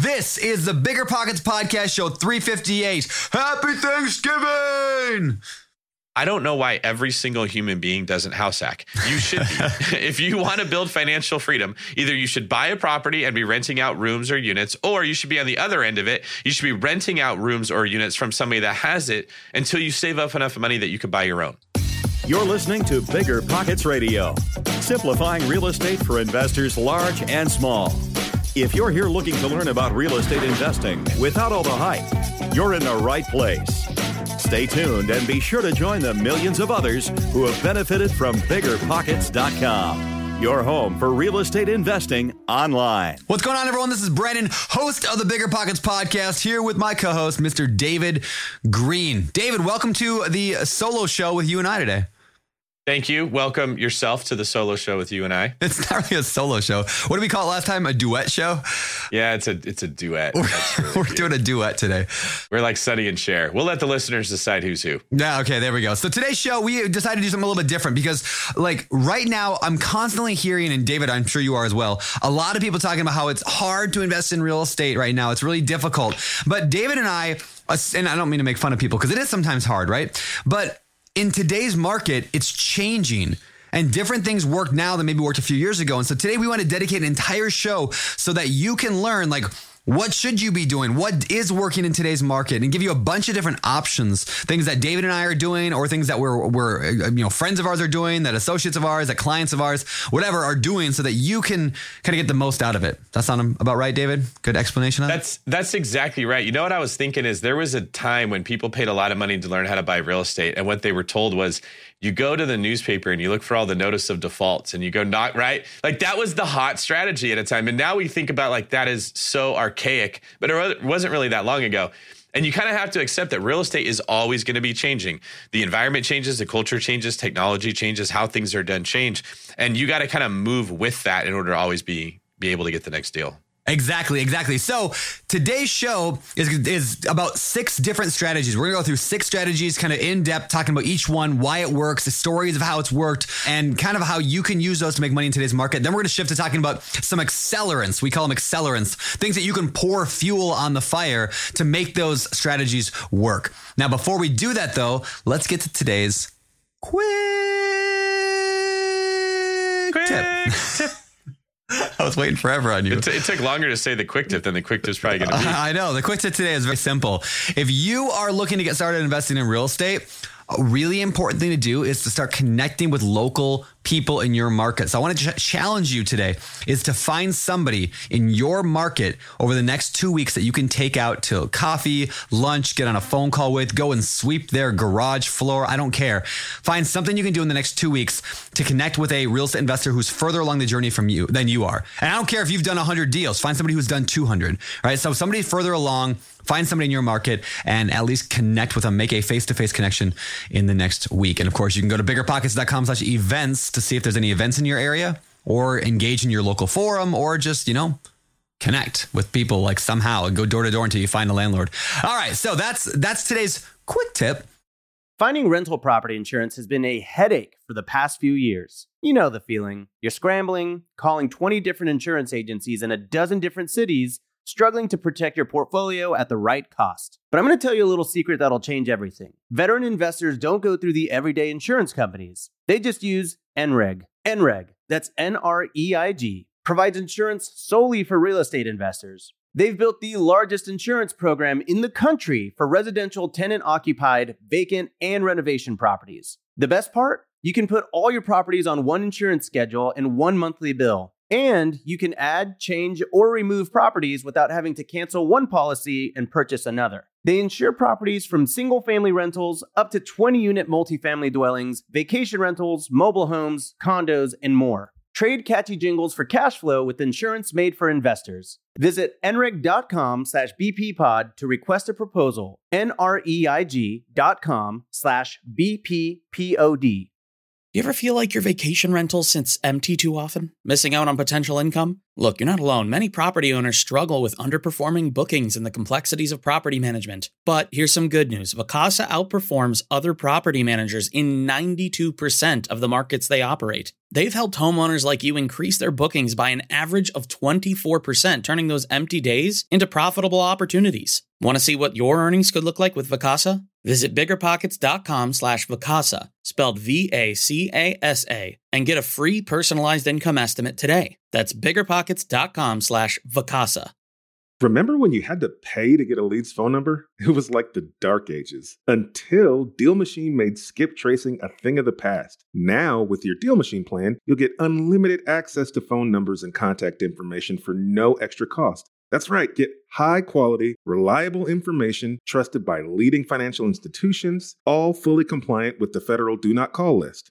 This is the Bigger Pockets Podcast Show 358. Happy Thanksgiving! I don't know why every single human being doesn't house hack. You should be. if you want to build financial freedom, either you should buy a property and be renting out rooms or units, or you should be on the other end of it. You should be renting out rooms or units from somebody that has it until you save up enough money that you can buy your own. You're listening to Bigger Pockets Radio, simplifying real estate for investors large and small. If you're here looking to learn about real estate investing without all the hype, you're in the right place. Stay tuned and be sure to join the millions of others who have benefited from biggerpockets.com. Your home for real estate investing online. What's going on, everyone? This is Brandon, host of the Bigger Pockets podcast, here with my co host, Mr. David Greene. David, welcome to the solo show with you and I today. Thank you. Welcome yourself to the solo show with you and I. It's not really a solo show. What did we call it last time? A duet show? Yeah, it's a it's a duet. We're, really we're doing a duet today. We're like Sonny and Cher. We'll let the listeners decide who's who. Yeah, okay, there we go. So today's show, we decided to do something a little bit different because, like, right now, I'm constantly hearing, and David, I'm sure you are as well, a lot of people talking about how it's hard to invest in real estate right now. It's really difficult. But David and I, and I don't mean to make fun of people because it is sometimes hard, right? But in today's market, it's changing and different things work now than maybe worked a few years ago. And so today we want to dedicate an entire show so that you can learn like what should you be doing? What is working in today's market? And give you a bunch of different options, things that David and I are doing, or things that we're, we're uh, you know friends of ours are doing, that associates of ours, that clients of ours, whatever are doing, so that you can kind of get the most out of it. That sound about right, David? Good explanation. that's that's exactly right. You know what I was thinking is there was a time when people paid a lot of money to learn how to buy real estate, and what they were told was you go to the newspaper and you look for all the notice of defaults and you go not right like that was the hot strategy at a time and now we think about like that is so archaic but it wasn't really that long ago and you kind of have to accept that real estate is always going to be changing. The environment changes, the culture changes, technology changes, how things are done change. And you got to kind of move with that in order to always be be able to get the next deal. Exactly, exactly. So today's show is, is about six different strategies. We're gonna go through six strategies, kind of in depth, talking about each one, why it works, the stories of how it's worked, and kind of how you can use those to make money in today's market. Then we're gonna shift to talking about some accelerants. We call them accelerants, things that you can pour fuel on the fire to make those strategies work. Now, before we do that though, let's get to today's quick, quick tip. tip. I was waiting forever on you. It, t- it, took longer to say the quick tip than the quick tip's probably going to be. I know. The quick tip today is very simple. If you are looking to get started investing in real estate, a really important thing to do is to start connecting with local people in your market. So I want to ch- challenge you today is to find somebody in your market over the next 2 weeks that you can take out to coffee, lunch, get on a phone call with, go and sweep their garage floor, I don't care. Find something you can do in the next 2 weeks to connect with a real estate investor who's further along the journey from you than you are. And I don't care if you've done 100 deals, find somebody who's done 200, right? So somebody further along find somebody in your market and at least connect with them make a face-to-face connection in the next week and of course you can go to biggerpockets.com slash events to see if there's any events in your area or engage in your local forum or just, you know, connect with people like somehow and go door to door until you find a landlord. All right, so that's that's today's quick tip. Finding rental property insurance has been a headache for the past few years. You know the feeling. You're scrambling, calling 20 different insurance agencies in a dozen different cities, struggling to protect your portfolio at the right cost. But I'm going to tell you a little secret that'll change everything. Veteran investors don't go through the everyday insurance companies. They just use NREIG. NREIG, that's N R E I G, provides insurance solely for real estate investors. They've built the largest insurance program in the country for residential tenant occupied, vacant, and renovation properties. The best part? You can put all your properties on one insurance schedule and one monthly bill. And you can add, change, or remove properties without having to cancel one policy and purchase another. They insure properties from single family rentals up to 20 unit multifamily dwellings, vacation rentals, mobile homes, condos, and more. Trade catchy jingles for cash flow with insurance made for investors. Visit nreig.com slash bppod to request a proposal. N-R-E-I-G dot com slash bppod. You ever feel like your vacation rental sits empty too often, missing out on potential income? Look, you're not alone. Many property owners struggle with underperforming bookings and the complexities of property management. But here's some good news Vacasa outperforms other property managers in 92% of the markets they operate. They've helped homeowners like you increase their bookings by an average of 24%, turning those empty days into profitable opportunities. Want to see what your earnings could look like with Vacasa? Visit biggerpockets.com slash Vacasa, spelled V-A-C-A-S-A, and get a free personalized income estimate today. That's biggerpockets.com slash Vacasa. Remember when you had to pay to get a lead's phone number? It was like the dark ages until Deal Machine made skip tracing a thing of the past. Now, with your Deal Machine plan, you'll get unlimited access to phone numbers and contact information for no extra cost. That's right, get high quality, reliable information trusted by leading financial institutions, all fully compliant with the federal Do Not Call list.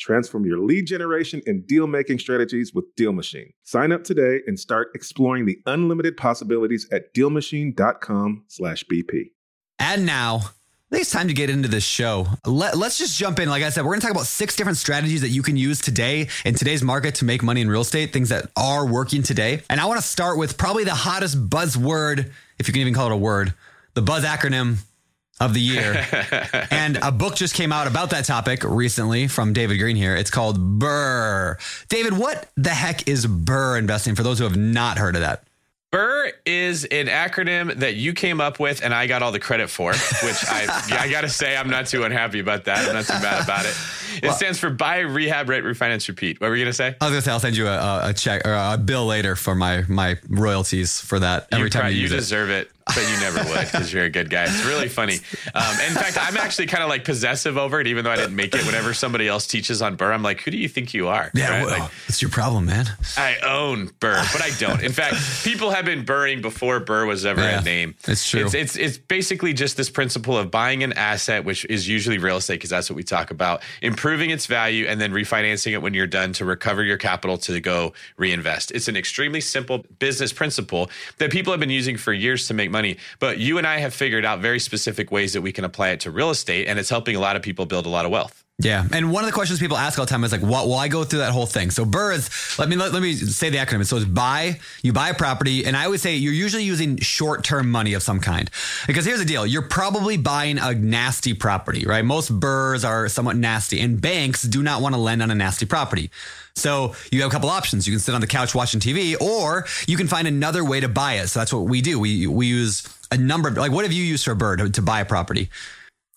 Transform your lead generation and deal making strategies with Deal Machine. Sign up today and start exploring the unlimited possibilities at dealmachine.com/bp. And now, I think it's time to get into this show. Let, us just jump in. Like I said, we're going to talk about six different strategies that you can use today in today's market to make money in real estate, things that are working today. And I want to start with probably the hottest buzzword, if you can even call it a word, the buzz acronym of the year. and a book just came out about that topic recently from David Greene here. It's called BRRRR. David, what the heck is BRRRR investing for those who have not heard of that? BRRRR is an acronym that you came up with and I got all the credit for, which I, yeah, I got to say, I'm not too unhappy about that. I'm not too mad about it. It well, stands for buy, rehab, rent, refinance, repeat. What were you going to say? I was going to say, I'll send you a, a, check or a bill later for my, my royalties for that every you time you, you deserve it. it but you never would because you're a good guy. It's really funny. Um, in fact, I'm actually kind of like possessive over it, even though I didn't make it. Whenever somebody else teaches on BRRRR, I'm like, who do you think you are? Yeah, right? well, like, it's your problem, man. I own BRRRR, but I don't. In fact, people have been BRRRRing before BRRRR was ever yeah, a name. It's true. It's, it's, it's basically just this principle of buying an asset, which is usually real estate, because that's what we talk about, improving its value, and then refinancing it when you're done to recover your capital to go reinvest. It's an extremely simple business principle that people have been using for years to make money, but you and I have figured out very specific ways that we can apply it to real estate, and it's helping a lot of people build a lot of wealth. Yeah, and one of the questions people ask all the time is like, "What? Well, I go through that whole thing." So BRRRR is let me let, let me say the acronym. So it's buy. You buy a property, and I would say you're usually using short term money of some kind. Because here's the deal: you're probably buying a nasty property, right? Most BRRRRs are somewhat nasty, and banks do not want to lend on a nasty property. So you have a couple options. You can sit on the couch watching TV, or you can find another way to buy it. So that's what we do. We we use a number of like what have you used for a BRRRR to, to buy a property?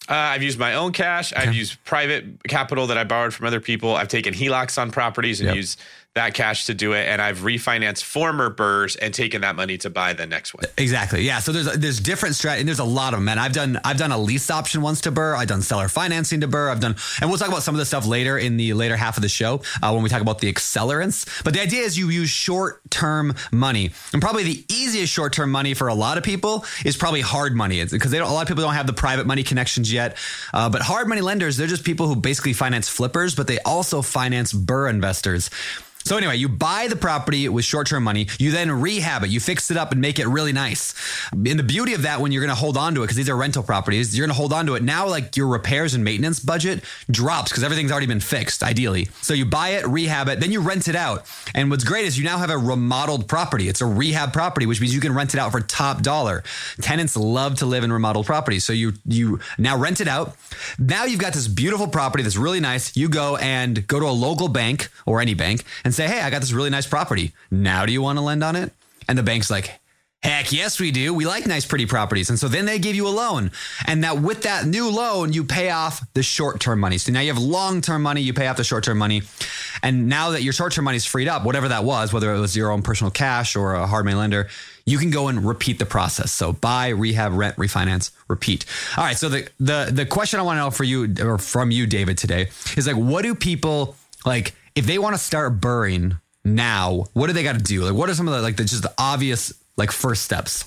Uh, I've used my own cash. Okay. I've used private capital that I borrowed from other people. I've taken HELOCs on properties and yep. used that cash to do it, and I've refinanced former BRRRRs and taken that money to buy the next one. Exactly. Yeah. So there's there's different strategy. And there's a lot of them. And I've done I've done a lease option once to BRRRR. I've done seller financing to BRRRR. I've done, and we'll talk about some of the stuff later in the later half of the show uh, when we talk about the accelerants. But the idea is you use short term money, and probably the easiest short term money for a lot of people is probably hard money, because a lot of people don't have the private money connections yet. Uh, but hard money lenders, they're just people who basically finance flippers, but they also finance BRRRR investors. So anyway, you buy the property with short-term money. You then rehab it. You fix it up and make it really nice. And the beauty of that, when you're going to hold on to it, because these are rental properties, you're going to hold on to it. Now, like your repairs and maintenance budget drops because everything's already been fixed, ideally. So you buy it, rehab it, then you rent it out. And what's great is you now have a remodeled property. It's a rehab property, which means you can rent it out for top dollar. Tenants love to live in remodeled properties. So you you now rent it out. Now you've got this beautiful property that's really nice. You go and go to a local bank or any bank and and say, Hey, I got this really nice property. Now, do you want to lend on it? And the bank's like, Heck yes, we do. We like nice, pretty properties. And so then they give you a loan. And that with that new loan, you pay off the short term money. So now you have long term money, you pay off the short term money. And now that your short term money is freed up, whatever that was, whether it was your own personal cash or a hard money lender, you can go and repeat the process. So buy, rehab, rent, refinance, repeat. All right. So the the the question I want to know for you or from you, David, today is like, what do people like? If they want to start BRRRRing now, what do they got to do? Like, what are some of the like the just the obvious like first steps?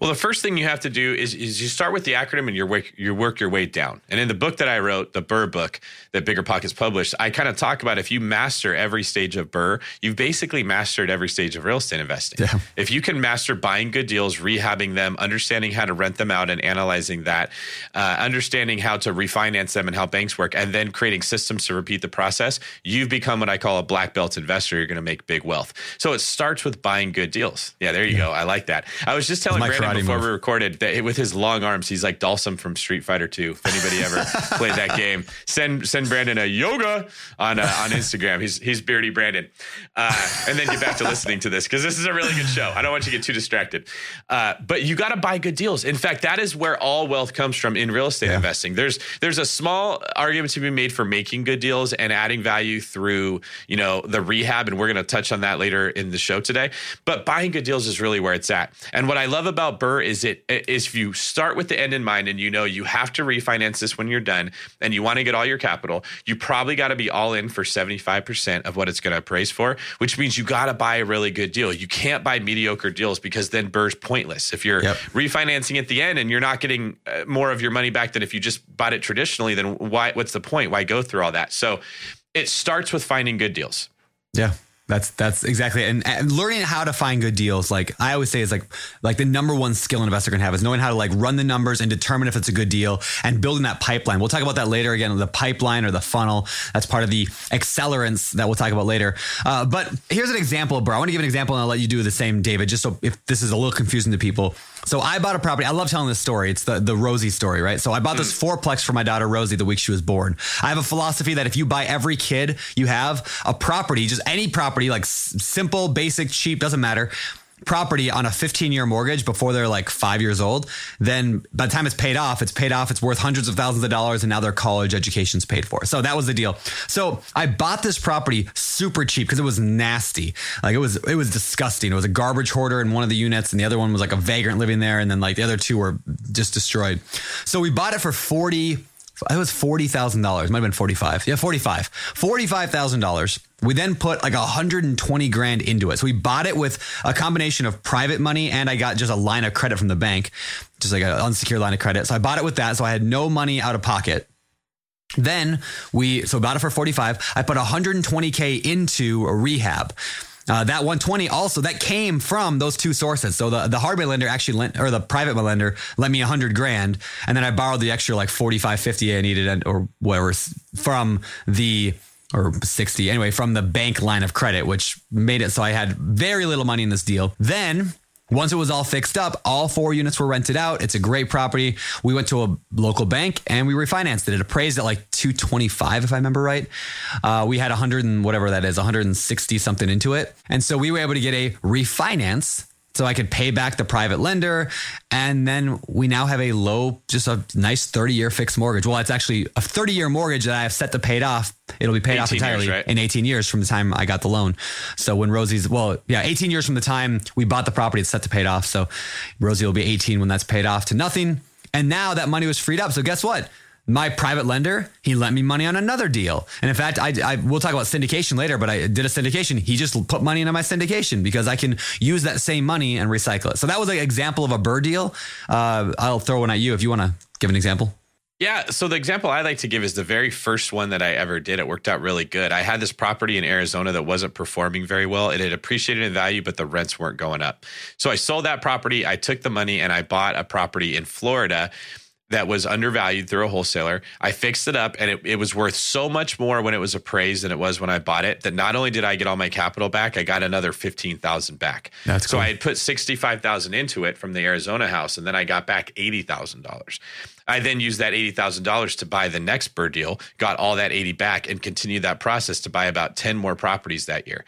Well, the first thing you have to do is, is you start with the acronym and you work you work your way down. And in the book that I wrote, the BRRRR book that Bigger Pockets published, I kind of talk about if you master every stage of BRRRR, you've basically mastered every stage of real estate investing. Yeah. If you can master buying good deals, rehabbing them, understanding how to rent them out and analyzing that, uh, understanding how to refinance them and how banks work, and then creating systems to repeat the process, you've become what I call a black belt investor. You're going to make big wealth. So it starts with buying good deals. Yeah, there you yeah. go. I like that. I was just telling Brandon before move. we recorded that with his long arms, he's like Dhalsim from Street Fighter 2. If anybody ever played that game, send send Brandon a yoga on uh, on Instagram. He's he's beardy Brandon, uh, and then get back to listening to this because this is a really good show. I don't want you to get too distracted, uh, but you got to buy good deals. In fact, that is where all wealth comes from in real estate yeah. investing. There's there's a small argument to be made for making good deals and adding value through you know the rehab, and we're going to touch on that later in the show today. But buying good deals is really where it's at. And what I love about BRRRR is it is if you start with the end in mind and you know you have to refinance this when you're done and you want to get all your capital, you probably got to be all in for 75% of what it's going to appraise for, which means you got to buy a really good deal. You can't buy mediocre deals because then BRRRR's pointless. If you're yep. refinancing at the end and you're not getting uh, more of your money back than if you just bought it traditionally, then why what's the point? Why go through all that? So it starts with finding good deals. Yeah. That's that's exactly it. And, and, learning how to find good deals, like I always say, is like like the number one skill an investor can have is knowing how to like run the numbers and determine if it's a good deal and building that pipeline. We'll talk about that later again, the pipeline or the funnel. That's part of the accelerants that we'll talk about later. Uh, but here's an example, bro. I want to give an example and I'll let you do the same, David, just so if this is a little confusing to people. So I bought a property. I love telling this story. It's the, the Rosie story, right? So I bought this hmm. fourplex for my daughter Rosie the week she was born. I have a philosophy that if you buy every kid you have a property, just any property, like simple, basic, cheap, doesn't matter property on a 15 year mortgage before they're like five years old, then by the time it's paid off, it's paid off, it's worth hundreds of thousands of dollars, and now their college education's paid for. So that was the deal. So I bought this property super cheap because it was nasty. Like it was, it was disgusting. It was a garbage hoarder in one of the units, and the other one was like a vagrant living there, and then like the other two were just destroyed. So we bought it for 40 it was forty thousand dollars. Might have been forty five. Yeah, forty five. Forty five thousand dollars. We then put like hundred and twenty grand into it. So we bought it with a combination of private money and I got just a line of credit from the bank, just like an unsecured line of credit. So I bought it with that. So I had no money out of pocket. Then we so bought it for forty five. I put hundred and twenty k into a rehab. Uh, that 120 also that came from those two sources. So the the hard lender actually lent, or the private lender lent me a 100 grand, and then I borrowed the extra like 45, 50 I needed, or whatever from the or 60 anyway from the bank line of credit, which made it so I had very little money in this deal. Then once it was all fixed up, all four units were rented out. It's a great property. We went to a local bank and we refinanced it. It appraised at like 225, if I remember right. Uh, we had 100 and whatever that is, 160 something into it. And so we were able to get a refinance so I could pay back the private lender. And then we now have a low, just a nice 30 year fixed mortgage. Well, it's actually a 30 year mortgage that I have set to pay it off. It'll be paid off entirely years, right? in 18 years from the time I got the loan. So when Rosie's, well, yeah, 18 years from the time we bought the property, it's set to pay it off. So Rosie will be 18 when that's paid off to nothing. And now that money was freed up. So guess what? My private lender, he lent me money on another deal. And in fact, I, I we'll talk about syndication later, but I did a syndication. He just put money into my syndication because I can use that same money and recycle it. So that was an example of a BRRRR deal. Uh, I'll throw one at you if you want to give an example. Yeah. So the example I like to give is the very first one that I ever did. It worked out really good. I had this property in Arizona that wasn't performing very well. It had appreciated in value, but the rents weren't going up. So I sold that property. I took the money and I bought a property in Florida that was undervalued through a wholesaler. I fixed it up and it, it, was worth so much more when it was appraised than it was when I bought it that not only did I get all my capital back, I got another 15,000 back. That's so I had put 65,000 into it from the Arizona house and then I got back $80,000. I then used that $80,000 to buy the next BRRRR deal, got all that 80 back and continued that process to buy about 10 more properties that year.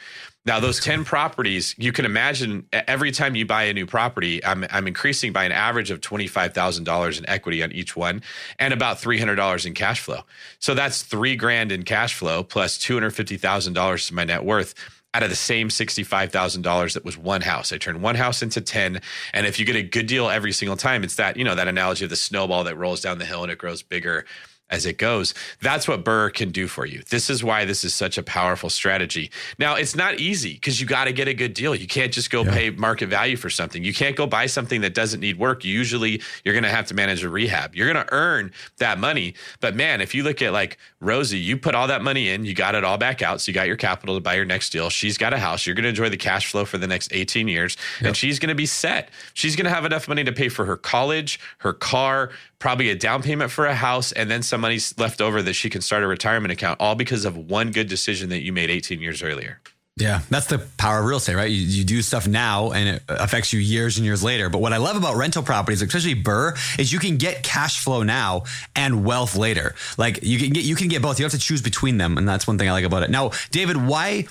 Now, those 10 properties, you can imagine every time you buy a new property, I'm, I'm increasing by an average of $25,000 in equity on each one and about $300 in cash flow. So that's three grand in cash flow plus $250,000 to my net worth out of the same $65,000 that was one house. I turned one house into 10. And if you get a good deal every single time, it's that, you know, that analogy of the snowball that rolls down the hill and it grows bigger as it goes. That's what BRRRR can do for you. This is why this is such a powerful strategy. Now, it's not easy because you got to get a good deal. You can't just go yeah. pay market value for something. You can't go buy something that doesn't need work. Usually, you're going to have to manage a rehab. You're going to earn that money. But man, if you look at like Rosie, you put all that money in, you got it all back out. So you got your capital to buy your next deal. She's got a house. You're going to enjoy the cash flow for the next 18 years, yep. and she's going to be set. She's going to have enough money to pay for her college, her car, probably a down payment for a house, and then some money's left over that she can start a retirement account, all because of one good decision that you made 18 years earlier. Yeah, that's the power of real estate, right? You, you, do stuff now and it affects you years and years later. But what I love about rental properties, especially BRRRR, is you can get cash flow now and wealth later. Like you can get you can get both. You have to choose between them, and that's one thing I like about it. Now, David, why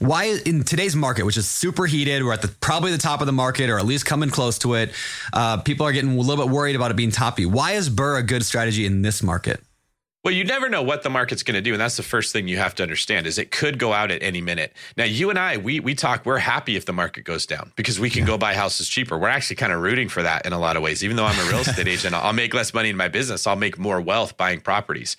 why in today's market, which is super heated, we're at the probably the top of the market or at least coming close to it. Uh, people are getting a little bit worried about it being toppy. Why is BRRRR a good strategy in this market? Well, you never know what the market's going to do, and that's the first thing you have to understand is it could go out at any minute. Now, you and I, we we talk. We're happy if the market goes down because we can yeah. go buy houses cheaper. We're actually kind of rooting for that in a lot of ways. Even though I'm a real estate agent, I'll make less money in my business. I'll make more wealth buying properties.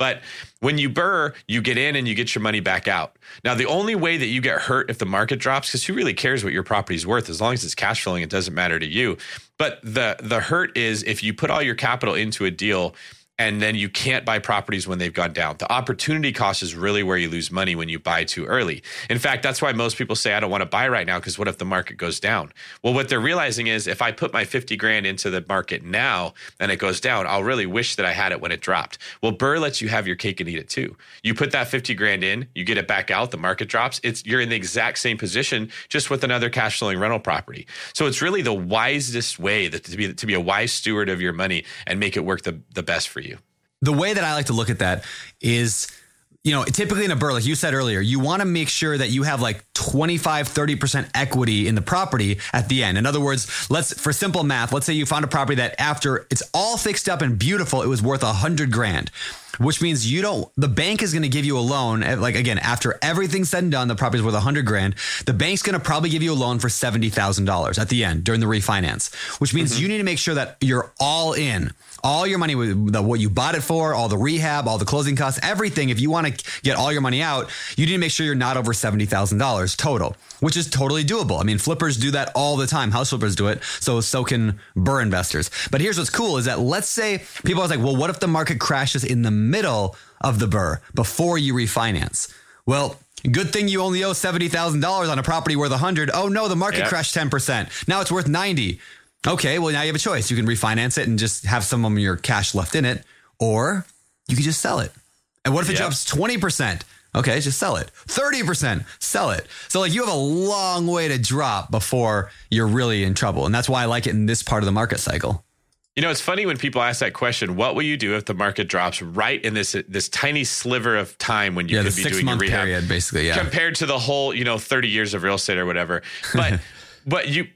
But when you BRRRR, you get in and you get your money back out. Now, the only way that you get hurt if the market drops, because who really cares what your property's worth? As long as it's cash flowing, it doesn't matter to you. But the the hurt is if you put all your capital into a deal and then you can't buy properties when they've gone down. The opportunity cost is really where you lose money when you buy too early. In fact, that's why most people say, I don't want to buy right now because what if the market goes down? Well, what they're realizing is if I put my 50 grand into the market now and it goes down, I'll really wish that I had it when it dropped. Well, BRRRR lets you have your cake and eat it too. You put that 50 grand in, you get it back out, the market drops. It's you're in the exact same position, just with another cash flowing rental property. So it's really the wisest way that to be to be a wise steward of your money and make it work the, the best for you the way that I like to look at that is you know, typically in a BRRRR, like you said earlier, you want to make sure that you have like 25, 30% equity in the property at the end. In other words, let's, for simple math, let's say you found a property that after it's all fixed up and beautiful, it was worth a hundred grand, which means you don't, the bank is going to give you a loan. Eh, like again, after everything's said and done, the property's worth a hundred grand. The bank's going to probably give you a loan for $70,000 at the end during the refinance, which means mm-hmm. you need to make sure that you're all in all your money, what you bought it for, all the rehab, all the closing costs, everything. If you want to get all your money out, you need to make sure you're not over $70,000 total, which is totally doable. I mean, flippers do that all the time. House flippers do it. So, so can BRRRR investors. But here's what's cool is that let's say people are like, well, what if the market crashes in the middle of the BRRRR before you refinance? Well, Good thing you only owe seventy thousand dollars on a property worth a hundred. Oh no, the market yep. crashed ten percent. Now it's worth ninety. Okay, well now you have a choice. You can refinance it and just have some of your cash left in it, or you can just sell it. And what if it yep. drops 20%? Okay, just sell it. 30%, sell it. So like you have a long way to drop before you're really in trouble. And that's why I like it in this part of the market cycle. You know, it's funny when people ask that question. What will you do if the market drops right in this this tiny sliver of time when you yeah, could be doing your rehab, period, basically, yeah, compared to the whole you know thirty years of real estate or whatever. But but you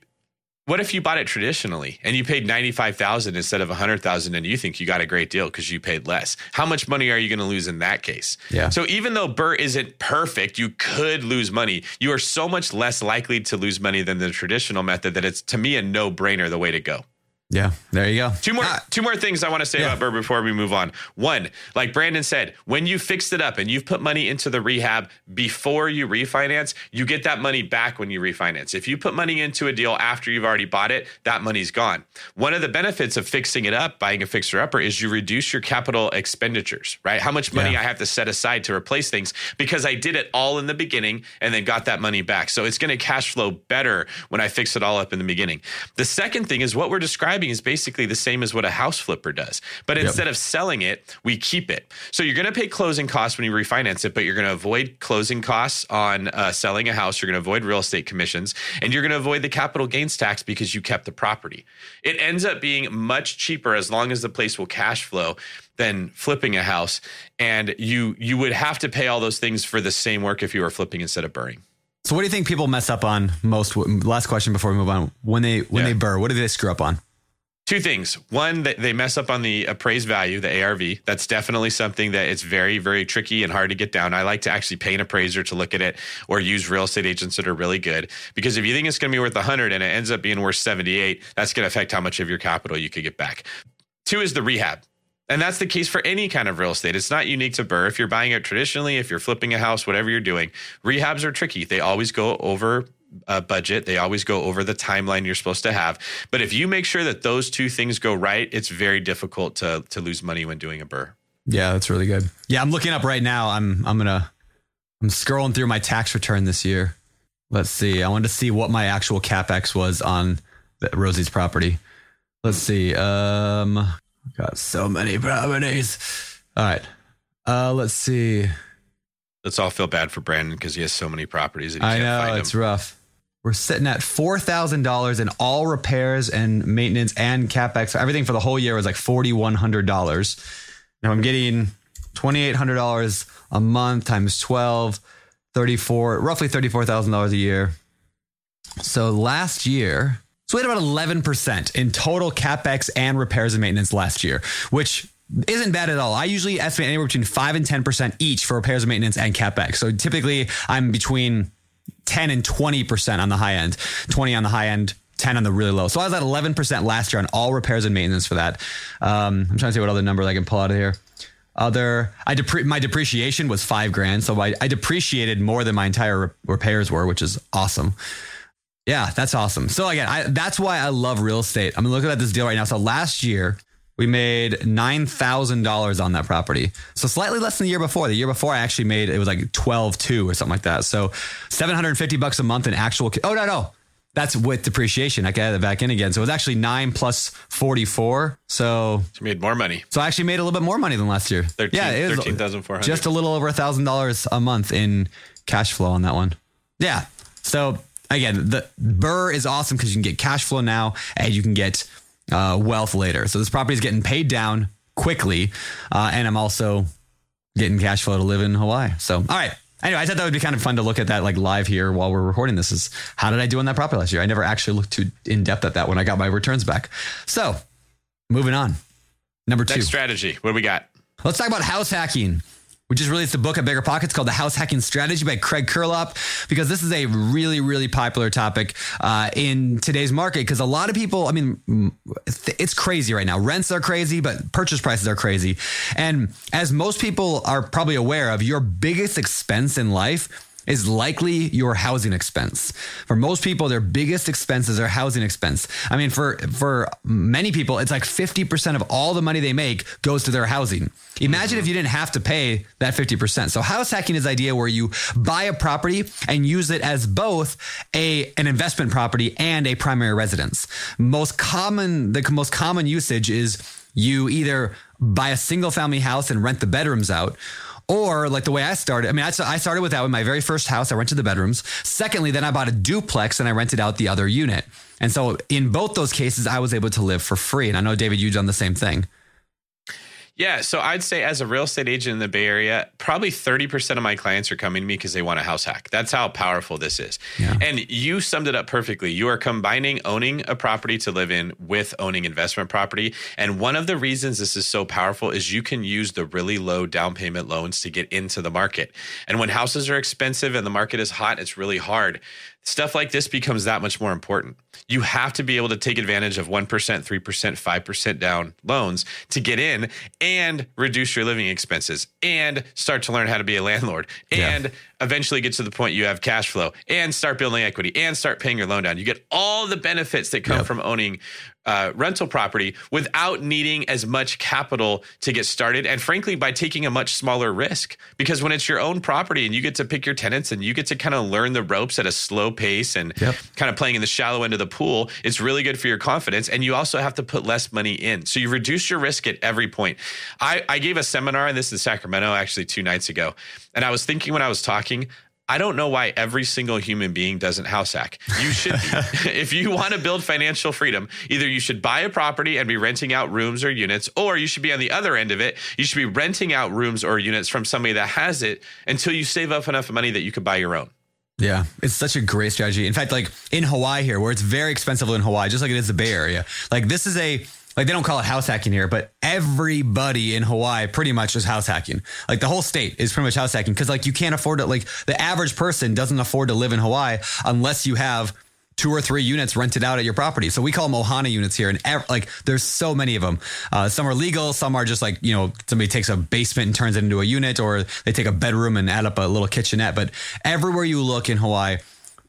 what if you bought it traditionally and you paid 95,000 instead of 100,000 and you think you got a great deal because you paid less? How much money are you going to lose in that case? Yeah. So even though BRRRR isn't perfect, you could lose money. You are so much less likely to lose money than the traditional method that it's to me a no-brainer the way to go. Yeah, there you go. Two more, ah. two more things I want to say yeah. about BRRRR before we move on. One, like Brandon said, when you fixed it up and you've put money into the rehab before you refinance, you get that money back when you refinance. If you put money into a deal after you've already bought it, that money's gone. One of the benefits of fixing it up, buying a fixer upper, is you reduce your capital expenditures, right? How much money yeah. I have to set aside to replace things because I did it all in the beginning and then got that money back. So it's going to cash flow better when I fix it all up in the beginning. The second thing is what we're describing is basically the same as what a house flipper does. But yep. instead of selling it, we keep it. So you're going to pay closing costs when you refinance it, but you're going to avoid closing costs on uh, selling a house. You're going to avoid real estate commissions and you're going to avoid the capital gains tax because you kept the property. It ends up being much cheaper as long as the place will cash flow than flipping a house and you you would have to pay all those things for the same work if you were flipping instead of BRRRRing. So what do you think people mess up on most last question before we move on when they when yeah. they BRRRR what do they screw up on? Two things. One, they mess up on the appraised value, the ARV. That's definitely something that it's very, very tricky and hard to get down. I like to actually pay an appraiser to look at it or use real estate agents that are really good. Because if you think it's going to be worth 100 and it ends up being worth 78, that's going to affect how much of your capital you could get back. Two is the rehab. And that's the case for any kind of real estate. It's not unique to BRRRR. If you're buying it traditionally, if you're flipping a house, whatever you're doing, rehabs are tricky. They always go over a budget. They always go over the timeline you're supposed to have. But if you make sure that those two things go right, it's very difficult to to lose money when doing a BRRRR. Yeah, that's really good. Yeah, I'm looking up right now. I'm I'm gonna I'm scrolling through my tax return this year. Let's see. I wanted to see what my actual capex was on the, Rosie's property. Let's see. Um, got so many properties. All right. Uh, let's see. Let's all feel bad for Brandon because he has so many properties. I know it's rough. We're sitting at four thousand dollars in all repairs and maintenance and capex. Everything for the whole year was like forty one hundred dollars. Now I'm getting twenty eight hundred dollars a month times 12, 34, roughly thirty four thousand dollars a year. So last year, so we had about eleven percent in total capex and repairs and maintenance last year, which isn't bad at all. I usually estimate anywhere between five and ten percent each for repairs and maintenance and capex. So typically, I'm between 10 and 20% on the high end, 20 on the high end, 10 on the really low. So I was at 11% last year on all repairs and maintenance for that. Um, I'm trying to see what other number I can pull out of here. Other, I depre- my depreciation was five grand. So I, I depreciated more than my entire re- repairs were, which is awesome. Yeah, that's awesome. So again, I, that's why I love real estate. I'm looking at this deal right now. So last year, we made $9,000 on that property. So slightly less than the year before. The year before I actually made, it was like 12, 2 or something like that. So 750 bucks a month in actual, oh, no, no. That's with depreciation. I got it back in again. So it was actually nine plus 44. So, so you made more money. So I actually made a little bit more money than last year. 13, yeah, it was 13,400. Just a little over a thousand dollars a month in cash flow on that one. Yeah. So again, the BRRRR is awesome because you can get cash flow now and you can get uh, wealth later. So this property is getting paid down quickly, uh, and I'm also getting cash flow to live in Hawaii. So, all right. Anyway, I thought that would be kind of fun to look at that like live here while we're recording this. Is how did I do on that property last year? I never actually looked too in depth at that when I got my returns back. So, moving on. Number two Next strategy. What do we got? Let's talk about house hacking. We just released a book at Bigger Pockets called The House Hacking Strategy by Craig Curelop because this is a really, really popular topic uh, in today's market because a lot of people, I mean, it's crazy right now. Rents are crazy, but purchase prices are crazy. And as most people are probably aware of, your biggest expense in life is likely your housing expense. For most people, their biggest expenses are housing expense. I mean, for for many people, it's like 50% of all the money they make goes to their housing. Imagine if you didn't have to pay that 50%. So house hacking is idea where you buy a property and use it as both a an investment property and a primary residence. Most common the most common usage is you either buy a single family house and rent the bedrooms out or like the way I started, I mean, I, started with that with my very first house. I rented the bedrooms. Secondly, then I bought a duplex and I rented out the other unit. And so in both those cases, I was able to live for free. And I know, David, you've done the same thing. Yeah, so I'd say as a real estate agent in the Bay Area, probably 30% of my clients are coming to me because they want a house hack. That's how powerful this is. Yeah. And you summed it up perfectly. You are combining owning a property to live in with owning investment property. And one of the reasons this is so powerful is you can use the really low down payment loans to get into the market. And when houses are expensive and the market is hot, it's really hard stuff like this becomes that much more important. You have to be able to take advantage of 1%, 3%, 5% down loans to get in and reduce your living expenses and start to learn how to be a landlord and yeah. Eventually get to the point you have cash flow and start building equity and start paying your loan down. You get all the benefits that come yep. from owning uh, rental property without needing as much capital to get started. And frankly, by taking a much smaller risk. Because when it's your own property and you get to pick your tenants and you get to kind of learn the ropes at a slow pace and yep. kind of playing in the shallow end of the pool, it's really good for your confidence. And you also have to put less money in. So you reduce your risk at every point. I, I gave a seminar, and this in Sacramento actually two nights ago. And I was thinking when I was talking, I don't know why every single human being doesn't house hack. You should be. if you want to build financial freedom, either you should buy a property and be renting out rooms or units, or you should be on the other end of it. You should be renting out rooms or units from somebody that has it until you save up enough money that you could buy your own. Yeah, it's such a great strategy. In fact, like in Hawaii here, where it's very expensive in Hawaii, just like it is the Bay Area, like this is a like they don't call it house hacking here, but everybody in Hawaii pretty much is house hacking. Like the whole state is pretty much house hacking because like you can't afford it. Like the average person doesn't afford to live in Hawaii unless you have two or three units rented out at your property. So we call them Ohana units here. And ev- like there's so many of them. Uh, some are legal. Some are just like, you know, somebody takes a basement and turns it into a unit or they take a bedroom and add up a little kitchenette. But everywhere you look in Hawaii,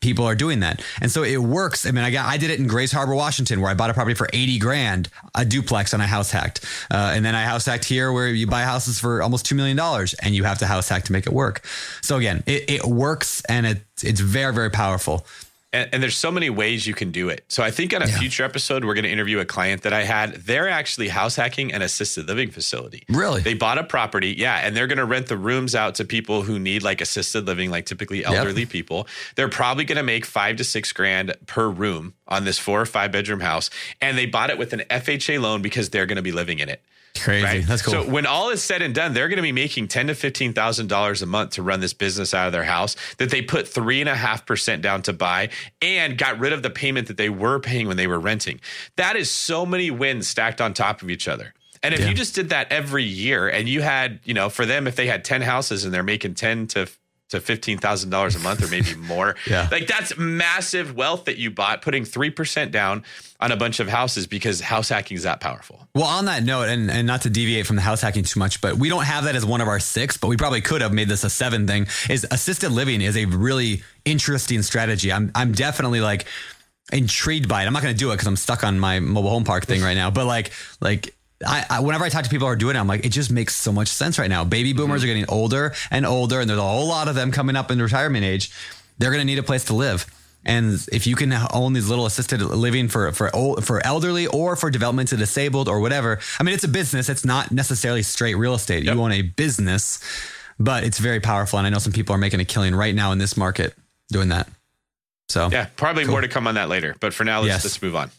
people are doing that. And so it works. I mean, I got, I did it in Grays Harbor, Washington, where I bought a property for 80 grand, a duplex and I house hacked. Uh, and then I house hacked here where you buy houses for almost $2 million and you have to house hack to make it work. So again, it, it works and it, it's very, very powerful and, and, there's so many ways you can do it. So I think on a yeah. future episode, we're going to interview a client that I had. They're actually house hacking an assisted living facility. Really? They bought a property, yeah, and they're going to rent the rooms out to people who need like assisted living, like typically elderly yep. people. They're probably going to make five to six grand per room on this four or five bedroom house, and they bought it with an FHA loan because they're going to be living in it. Crazy. Right? That's cool. So when all is said and done, they're going to be making ten to fifteen thousand dollars a month to run this business out of their house that they put three and a half percent down to buy and got rid of the payment that they were paying when they were renting. That is so many wins stacked on top of each other. And if yeah. you just did that every year and you had, you know, for them, if they had 10 houses and they're making 10 to to fifteen thousand dollars a month or maybe more. yeah, like that's massive wealth that you bought, putting three percent down on a bunch of houses because house hacking is that powerful. Well, on that note, and, and not to deviate from the house hacking too much, but we don't have that as one of our six, but we probably could have made this a seven thing. Is assisted living is a really interesting strategy. I'm I'm definitely like intrigued by it. I'm not going to do it because I'm stuck on my mobile home park thing right now. But like like I, I, whenever I talk to people who are doing it, I'm like, it just makes so much sense right now. Baby boomers mm-hmm. are getting older and older, and there's a whole lot of them coming up in retirement age. They're going to need a place to live. And if you can own these little assisted living for for old, for elderly or for developmentally disabled or whatever, I mean, it's a business. It's not necessarily straight real estate. Yep. You own a business, but it's very powerful. And I know some people are making a killing right now in this market doing that. So yeah, probably cool. more to come on that later. But for now, let's yes. let's move on.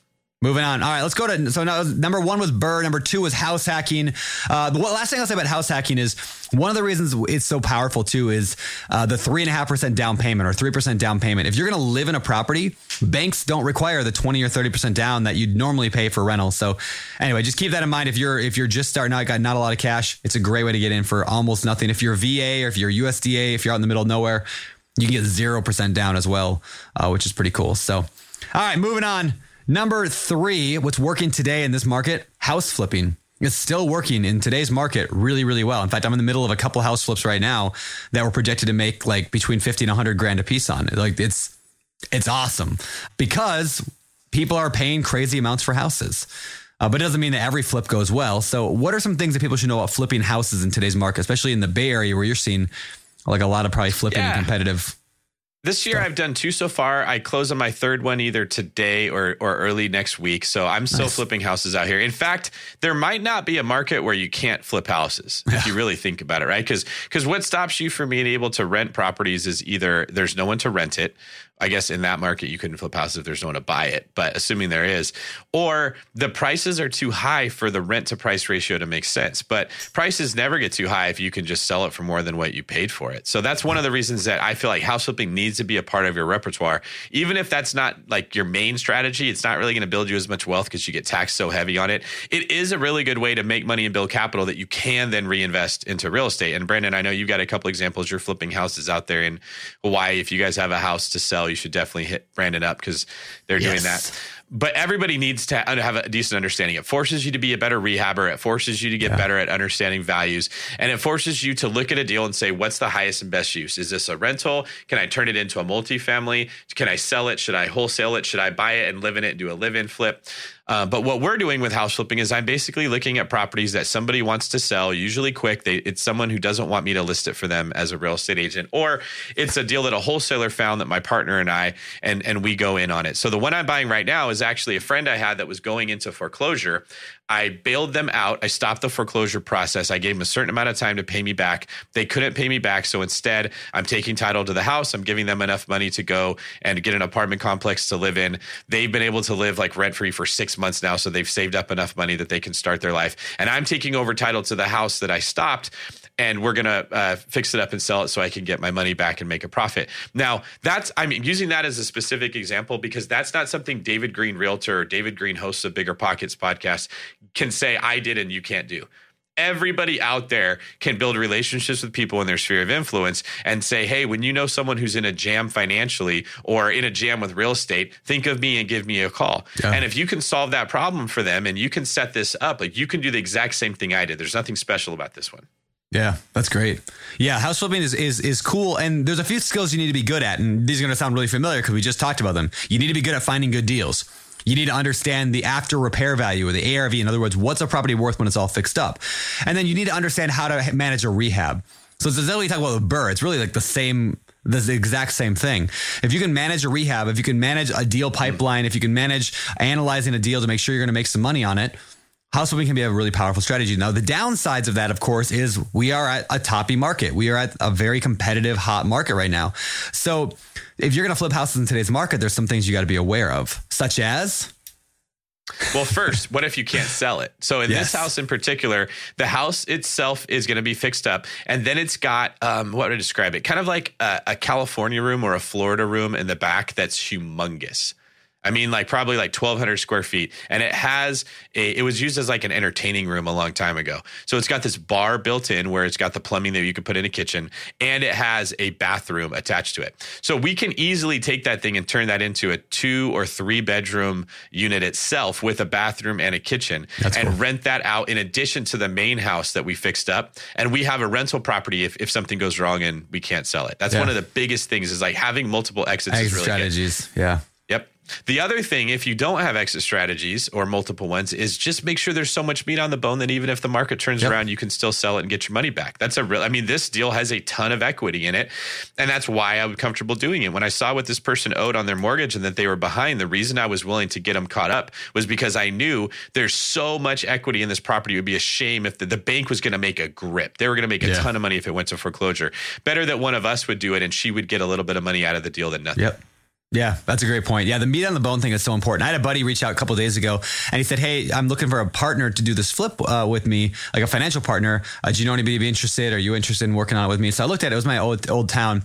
Moving on. All right, let's go to so now number one was BRRRR, Number two was house hacking. Uh, the last thing I'll say about house hacking is one of the reasons it's so powerful too is uh, the three and a half percent down payment or three percent down payment. If you're going to live in a property, banks don't require the twenty or thirty percent down that you'd normally pay for rental. So anyway, just keep that in mind. If you're if you're just starting out, got not a lot of cash, it's a great way to get in for almost nothing. If you're VA or if you're USDA, if you're out in the middle of nowhere, you can get zero percent down as well, uh, which is pretty cool. So, all right, moving on. Number three, what's working today in this market? House flipping. It's still working in today's market really, really well. In fact, I'm in the middle of a couple house flips right now that were projected to make like between 50 and 100 grand a piece on. Like it's, it's awesome because people are paying crazy amounts for houses. Uh, but it doesn't mean that every flip goes well. So, what are some things that people should know about flipping houses in today's market, especially in the Bay Area where you're seeing like a lot of probably flipping yeah. and competitive this year I've done two so far. I close on my third one either today or or early next week. So I'm still nice. flipping houses out here. In fact, there might not be a market where you can't flip houses yeah. if you really think about it, right? Because because what stops you from being able to rent properties is either there's no one to rent it, I guess in that market you couldn't flip houses if there's no one to buy it, but assuming there is, or the prices are too high for the rent to price ratio to make sense. But prices never get too high if you can just sell it for more than what you paid for it. So that's one of the reasons that I feel like house flipping needs to be a part of your repertoire. Even if that's not like your main strategy, it's not really going to build you as much wealth because you get taxed so heavy on it. It is a really good way to make money and build capital that you can then reinvest into real estate. And Brandon, I know you've got a couple examples. You're flipping houses out there in Hawaii. If you guys have a house to sell, you should definitely hit Brandon up because they're yes. doing that. But everybody needs to have a decent understanding. It forces you to be a better rehabber. It forces you to get yeah. better at understanding values. And it forces you to look at a deal and say, what's the highest and best use? Is this a rental? Can I turn it into a multifamily? Can I sell it? Should I wholesale it? Should I buy it and live in it and do a live in flip? Uh, but what we're doing with house flipping is I'm basically looking at properties that somebody wants to sell, usually quick. They, it's someone who doesn't want me to list it for them as a real estate agent, or it's a deal that a wholesaler found that my partner and I and and we go in on it. So the one I'm buying right now is actually a friend I had that was going into foreclosure. I bailed them out. I stopped the foreclosure process. I gave them a certain amount of time to pay me back. They couldn't pay me back. So instead, I'm taking title to the house. I'm giving them enough money to go and get an apartment complex to live in. They've been able to live like rent free for six months now. So they've saved up enough money that they can start their life. And I'm taking over title to the house that I stopped and we're going to uh, fix it up and sell it so I can get my money back and make a profit. Now, that's, I'm using that as a specific example because that's not something David Greene realtor, or David Greene hosts of Bigger Pockets podcast, can say I did and you can't do. everybody out there can build relationships with people in their sphere of influence and say, hey, when you know someone who's in a jam financially or in a jam with real estate, think of me and give me a call. Yeah. And if you can solve that problem for them and you can set this up, like you can do the exact same thing I did. There's nothing special about this one. Yeah, that's great. Yeah, house flipping is, is is cool, and there's a few skills you need to be good at, and these are going to sound really familiar because we just talked about them. You need to be good at finding good deals. You need to understand the after repair value or the ARV. In other words, what's a property worth when it's all fixed up? And then you need to understand how to manage a rehab. So it's exactly talk about the BRRRR. It's really like the same, the exact same thing. If you can manage a rehab, if you can manage a deal pipeline, if you can manage analyzing a deal to make sure you're going to make some money on it, house flipping can be a really powerful strategy. Now, the downsides of that, of course, is we are at a toppy market. We are at a very competitive, hot market right now. So if you're going to flip houses in today's market, there's some things you got to be aware of, such as. Well, first, what if you can't sell it? So in yes. this house in particular, the house itself is going to be fixed up, and then it's got um, what would I describe it? Kind of like a, a California room or a Florida room in the back that's humongous. I mean, like probably like 1,200 square feet. And it has, a, it was used as like an entertaining room a long time ago. So it's got this bar built in where it's got the plumbing that you could put in a kitchen and it has a bathroom attached to it. So we can easily take that thing and turn that into a two or three bedroom unit itself with a bathroom and a kitchen That's and cool. rent that out in addition to the main house that we fixed up. And we have a rental property if, if something goes wrong and we can't sell it. That's yeah. one of the biggest things is like having multiple exits Exit really strategies. Good. Yeah. The other thing, if you don't have exit strategies or multiple ones, is just make sure there's so much meat on the bone that even if the market turns yep. around, you can still sell it and get your money back. That's a real, I mean, this deal has a ton of equity in it. And that's why I'm comfortable doing it. When I saw what this person owed on their mortgage and that they were behind, the reason I was willing to get them caught up was because I knew there's so much equity in this property. It would be a shame if the, the bank was going to make a grip. They were going to make a yeah. ton of money if it went to foreclosure. Better that one of us would do it and she would get a little bit of money out of the deal than nothing. Yep. Yeah, that's a great point. Yeah, the meat on the bone thing is so important. I had a buddy reach out a couple days ago, and he said, "Hey, I'm looking for a partner to do this flip uh, with me, like a financial partner. Uh, do you know anybody be interested? Are you interested in working on it with me?" So I looked at it. It was my old old town,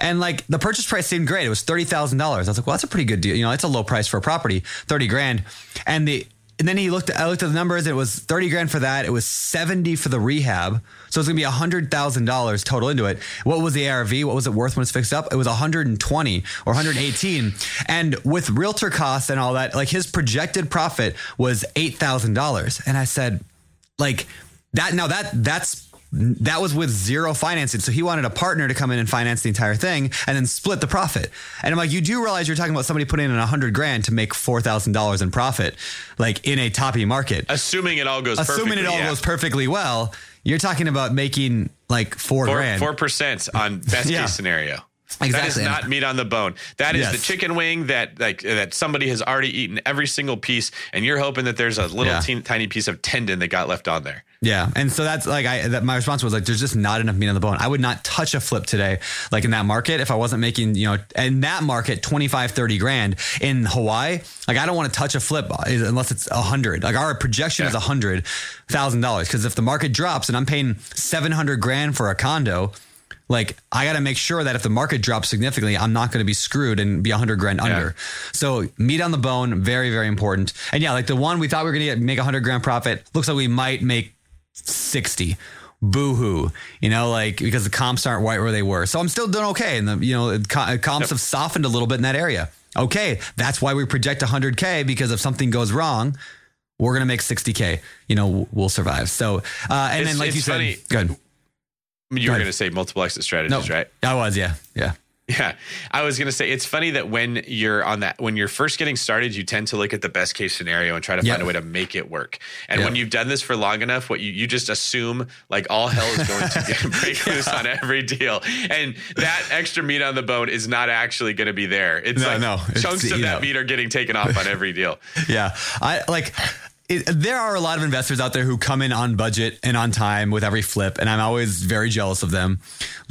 and like the purchase price seemed great. It was thirty thousand dollars. I was like, "Well, that's a pretty good deal. You know, it's a low price for a property, thirty grand." And the and then he looked. I looked at the numbers. It was thirty grand for that. It was seventy for the rehab. So it's gonna be hundred thousand dollars total into it. What was the ARV? What was it worth when it's fixed up? It was one hundred and twenty or one hundred eighteen. And with realtor costs and all that, like his projected profit was eight thousand dollars. And I said, like that. Now that that's that was with zero financing. So he wanted a partner to come in and finance the entire thing and then split the profit. And I'm like, you do realize you're talking about somebody putting in a hundred grand to make four thousand dollars in profit, like in a toppy market. Assuming it all goes assuming it all yeah. goes perfectly well, you're talking about making like four, four grand. Four percent on best yeah. case scenario. Exactly. That is not meat on the bone. That is yes. the chicken wing that like uh, that somebody has already eaten every single piece, and you're hoping that there's a little yeah. teeny, tiny piece of tendon that got left on there. Yeah, and so that's like I that my response was like, there's just not enough meat on the bone. I would not touch a flip today, like in that market, if I wasn't making you know in that market 25, 30 grand in Hawaii. Like I don't want to touch a flip uh, unless it's a hundred. Like our projection yeah. is a hundred thousand dollars because if the market drops and I'm paying seven hundred grand for a condo like I got to make sure that if the market drops significantly, I'm not going to be screwed and be 100 grand under. Yeah. So meat on the bone, very very important. And yeah, like the one we thought we were going to make 100 grand profit, looks like we might make 60 boohoo, you know, like because the comps aren't right where they were. So I'm still doing okay. And the, you know, comps yep. have softened a little bit in that area. Okay. That's why we project 100K because if something goes wrong, we're going to make 60K, you know, we'll survive. So, uh, and it's, then like you funny. said, good. You were going to say multiple exit strategies, no, right? I was, yeah, yeah. Yeah, I was going to say it's funny that when you're on that, when you're first getting started, you tend to look at the best case scenario and try to yep. find a way to make it work. And yep. when you've done this for long enough, what you, you just assume like all hell is going to get, break loose on every deal, and that extra meat on the bone is not actually going to be there. It's no, like no, chunks of that know. meat are getting taken off on every deal. yeah, I like it, there are a lot of investors out there who come in on budget and on time with every flip, and I'm always very jealous of them.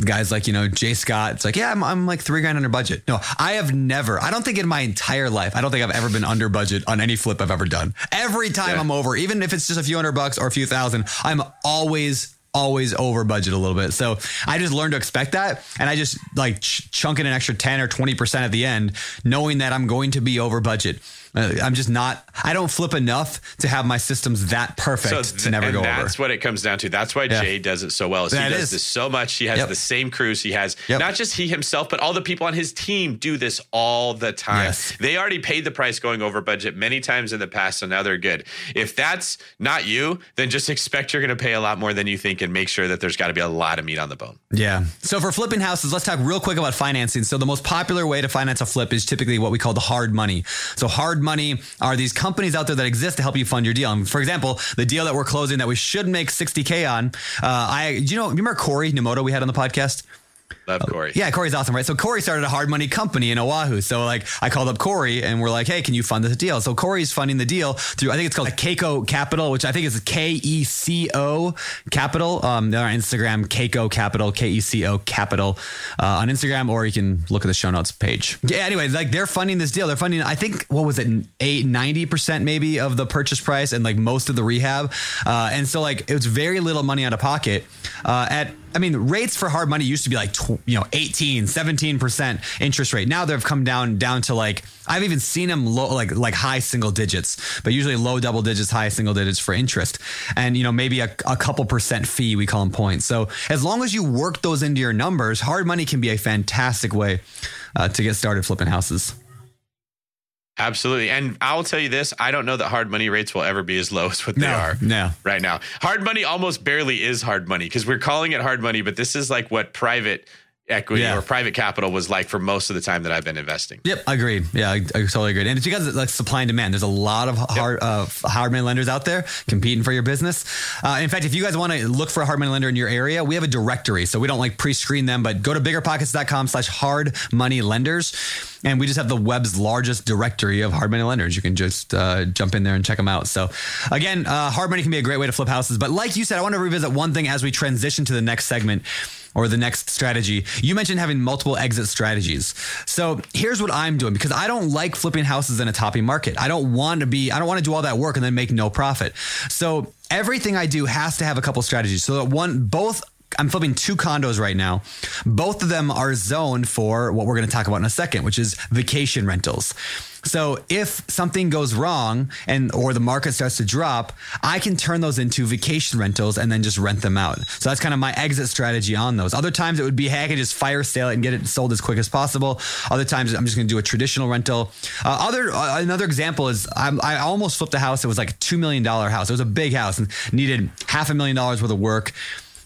Guys like you know Jay Scott, it's like yeah, I'm, I'm like three grand under budget. No, I have never. I don't think in my entire life, I don't think I've ever been under budget on any flip I've ever done. Every time yeah. I'm over, even if it's just a few hundred bucks or a few thousand, I'm always always over budget a little bit. So I just learned to expect that. And I just like ch- chunk in an extra 10 or 20% at the end, knowing that I'm going to be over budget. Uh, I'm just not. I don't flip enough to have my systems that perfect So to never go that's over. That's what it comes down to. That's why Yeah. Jay does it so well. Is he does is. this so much. He has Yep. the same crews. He has Yep. not just he himself, but all the people on his team do this all the time. Yes. They already paid the price going over budget many times in the past, so now they're good. If that's not you, then just expect you're going to pay a lot more than you think, and make sure that there's got to be a lot of meat on the bone. Yeah. So for flipping houses, let's talk real quick about financing. So the most popular way to finance a flip is typically what we call the hard money. So hard money are these companies out there that exist to help you fund your deal. And for example, the deal that we're closing that we should make 60k on. Uh, I, do you know, remember Corey Nemoto we had on the podcast? Love Corey. Yeah, Corey's awesome, right? So Corey started a hard money company in Oahu. So like I called up Corey and we're like, hey, can you fund this deal? So Corey's funding the deal through I think it's called Keiko Capital, which I think is K E C O Capital. Um, they're on Instagram, Keiko Capital, K E C O Capital uh, on Instagram, or you can look at the show notes page. Yeah, anyway, like they're funding this deal. They're funding, I think, what was it, eight, 90% maybe of the purchase price and like most of the rehab. Uh, and so like it was very little money out of pocket. Uh, at I mean, rates for hard money used to be like, tw- you know, 18, 17% interest rate. Now they've come down, down to like, I've even seen them low, like, like high single digits, but usually low double digits, high single digits for interest. And, you know, maybe a, a couple percent fee, we call them points. So as long as you work those into your numbers, hard money can be a fantastic way uh, to get started flipping houses. Absolutely. And I'll tell you this I don't know that hard money rates will ever be as low as what they No, are no. right now. Hard money almost barely is hard money because we're calling it hard money, but this is like what private equity Yeah. or private capital was like for most of the time that I've been investing. Yep, agreed. Yeah, I, I totally agree. And it's because it's like supply and demand. There's a lot of hard uh, hard money lenders out there competing for your business. Uh, in fact, if you guys want to look for a hard money lender in your area, we have a directory. So we don't like pre-screen them, but go to biggerpockets.com slash hard money lenders. And we just have the web's largest directory of hard money lenders. You can just uh, jump in there and check them out. So again, uh, hard money can be a great way to flip houses. But like you said, I want to revisit one thing as we transition to the next segment or the next strategy. You mentioned having multiple exit strategies. So here's what I'm doing because I don't like flipping houses in a topping market. I don't want to be, I don't want to do all that work and then make no profit. So everything I do has to have a couple strategies. So that one, both I'm flipping two condos right now. Both of them are zoned for what we're going to talk about in a second, which is vacation rentals. So if something goes wrong and or the market starts to drop, I can turn those into vacation rentals and then just rent them out. So that's kind of my exit strategy on those. Other times it would be hey, I can just fire sale it and get it sold as quick as possible. Other times I'm just going to do a traditional rental. Uh, other uh, another example is I'm, I almost flipped a house. It was like a two million dollar house. It was a big house and needed half a million dollars worth of work.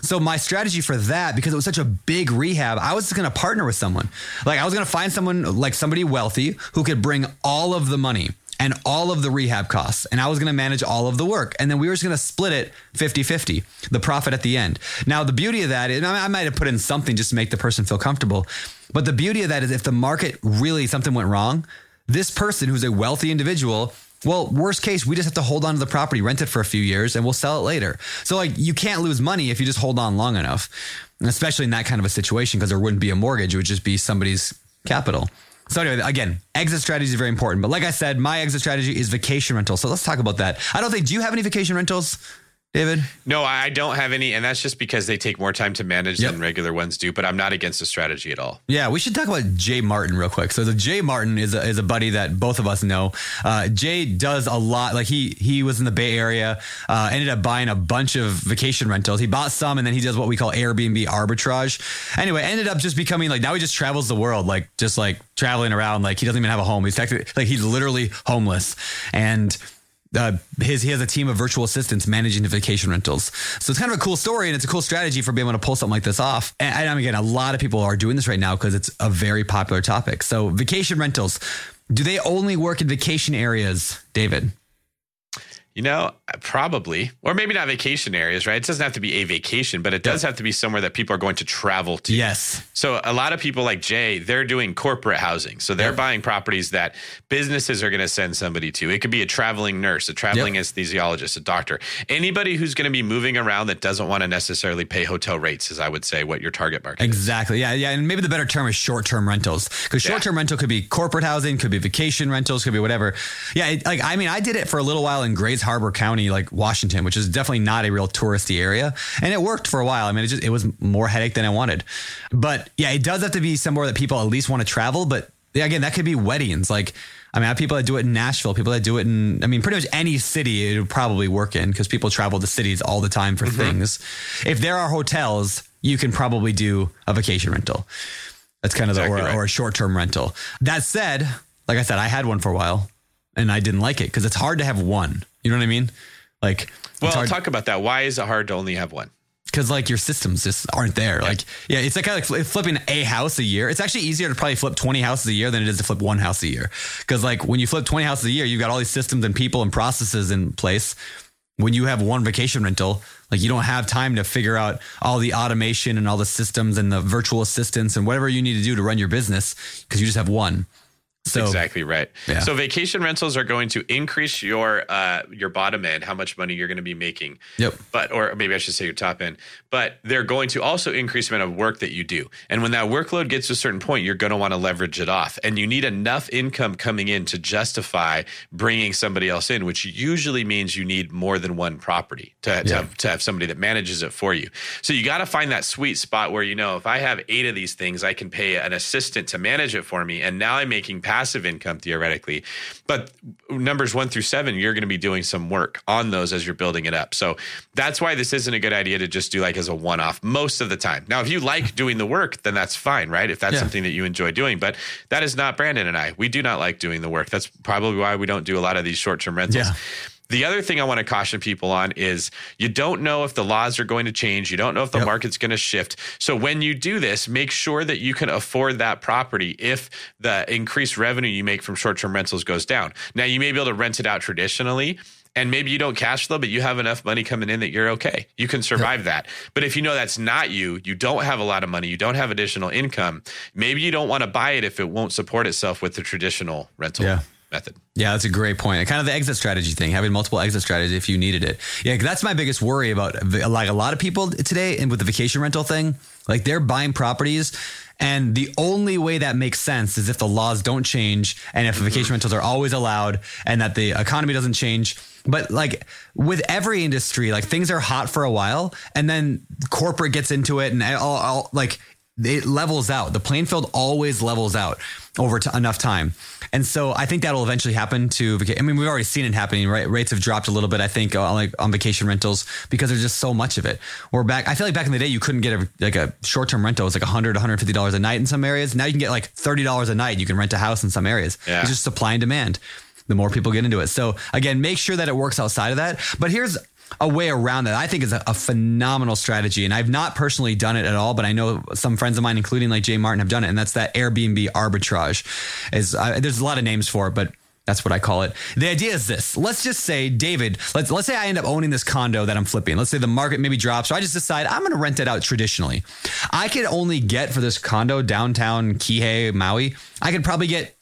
So my strategy for that, because it was such a big rehab, I was just going to partner with someone. Like I was going to find someone like somebody wealthy who could bring all of the money and all of the rehab costs. And I was going to manage all of the work. And then we were just going to split it 50 50, the profit at the end. Now, the beauty of that is, I might have put in something just to make the person feel comfortable. But the beauty of that is if the market really, something went wrong, this person who's a wealthy individual well, worst case, we just have to hold on to the property, rent it for a few years, and we'll sell it later. So, like, you can't lose money if you just hold on long enough, and especially in that kind of a situation because there wouldn't be a mortgage; it would just be somebody's capital. So, anyway, again, exit strategy is very important. But like I said, my exit strategy is vacation rental. So let's talk about that. I don't think. Do you have any vacation rentals, David? No, I don't have any, and that's just because they take more time to manage Yep. than regular ones do. But I'm not against the strategy at all. Yeah, we should talk about Jay Martin real quick. So the Jay Martin is a, is a buddy that both of us know. Uh, Jay does a lot. Like he he was in the Bay Area, uh, ended up buying a bunch of vacation rentals. He bought some, and then he does what we call Airbnb arbitrage. Anyway, ended up just becoming like now he just travels the world, like just like traveling around. Like he doesn't even have a home. He's technically like he's literally homeless, and uh, his he has a team of virtual assistants managing the vacation rentals. So it's kind of a cool story and it's a cool strategy for being able to pull something like this off. And, and again, a lot of people are doing this right now because it's a very popular topic. So vacation rentals, do they only work in vacation areas, David? You know, probably, or maybe not vacation areas, right? It doesn't have to be a vacation, but it does have to be somewhere that people are going to travel to. Yes. So a lot of people like Jay, they're doing corporate housing. So they're Yep. buying properties that businesses are going to send somebody to. It could be a traveling nurse, a traveling Yep. anesthesiologist, a doctor, anybody who's going to be moving around that doesn't want to necessarily pay hotel rates, is I would say what your target market is. Exactly. Yeah. Yeah. And maybe the better term is short term rentals because short term rental could be corporate housing, could be vacation rentals, could be whatever. Yeah. It, like, I mean, I did it for a little while in Grays Harbor County, like Washington, which is definitely not a real touristy area. And it worked for a while. I mean, it just, it was more headache than I wanted. But yeah, it does have to be somewhere that people at least want to travel. But yeah, again, that could be weddings. Like, I mean, I have people that do it in Nashville, people that do it in, I mean, pretty much any city it would probably work in because people travel to cities all the time for mm-hmm. things. If there are hotels, you can probably do a vacation rental. That's kind of Exactly the, or, right. or a short term rental. That said, like I said, I had one for a while and I didn't like it because it's hard to have one. You know what I mean? Like, Well, hard, talk about that. Why is it hard to only have one? because like your systems just aren't there. Like, yeah, it's like kind of like flipping a house a year. It's actually easier to probably flip 20 houses a year than it is to flip one house a year. Because like when you flip 20 houses a year, you've got all these systems and people and processes in place. When you have one vacation rental, like you don't have time to figure out all the automation and all the systems and the virtual assistants and whatever you need to do to run your business because you just have one. So exactly right. Yeah. So vacation rentals are going to increase your uh, your bottom end, how much money you're going to be making. Yep. But or maybe I should say your top end. But they're going to also increase the amount of work that you do. And when that workload gets to a certain point, you're going to want to leverage it off. And you need enough income coming in to justify bringing somebody else in, which usually means you need more than one property to, to, Yeah. have, to have somebody that manages it for you. So you got to find that sweet spot where you know if I have eight of these things, I can pay an assistant to manage it for me, and now I'm making passive income theoretically. But numbers one through seven, you're going to be doing some work on those as you're building it up. So that's why this isn't a good idea to just do like as a one off most of the time. Now, if you like doing the work, then that's fine, right? If that's Yeah. something that you enjoy doing, but that is not Brandon and I. We do not like doing the work. That's probably why we don't do a lot of these short term rentals. Yeah. The other thing I want to caution people on is you don't know if the laws are going to change. You don't know if the Yep. market's going to shift. So when you do this, make sure that you can afford that property if the increased revenue you make from short term rentals goes down. Now, you may be able to rent it out traditionally. And maybe you don't cash flow, but you have enough money coming in that you're okay. You can survive that. But if you know that's not you, you don't have a lot of money, you don't have additional income, maybe you don't want to buy it if it won't support itself with the traditional rental Yeah. Method. Yeah, that's a great point. Kind of the exit strategy thing, having multiple exit strategies if you needed it. Yeah, that's my biggest worry about like a lot of people today and with the vacation rental thing, like they're buying properties and the only way that makes sense is if the laws don't change and if vacation mm-hmm. rentals are always allowed and that the economy doesn't change. But like with every industry, like things are hot for a while and then corporate gets into it and all, all like it levels out. The playing field always levels out over enough time. And so I think that'll eventually happen to I mean, we've already seen it happening, right? Rates have dropped a little bit, I think, on, like on vacation rentals because there's just so much of it. We're back. I feel like back in the day, you couldn't get a, like a short term rental. It was like 100 $150 a night in some areas. Now you can get like $30 a night. You can rent a house in some areas. Yeah. It's just supply and demand. The more people get into it. So again, make sure that it works outside of that. But here's a way around that I think is a, a phenomenal strategy. And I've not personally done it at all, but I know some friends of mine, including like Jay Martin, have done it. And that's that Airbnb arbitrage. Is uh, there's a lot of names for it, but that's what I call it. The idea is this. Let's just say, David, let's let's say I end up owning this condo that I'm flipping. Let's say the market maybe drops. So I just decide I'm going to rent it out traditionally. I could only get for this condo downtown Kihei, Maui, I could probably get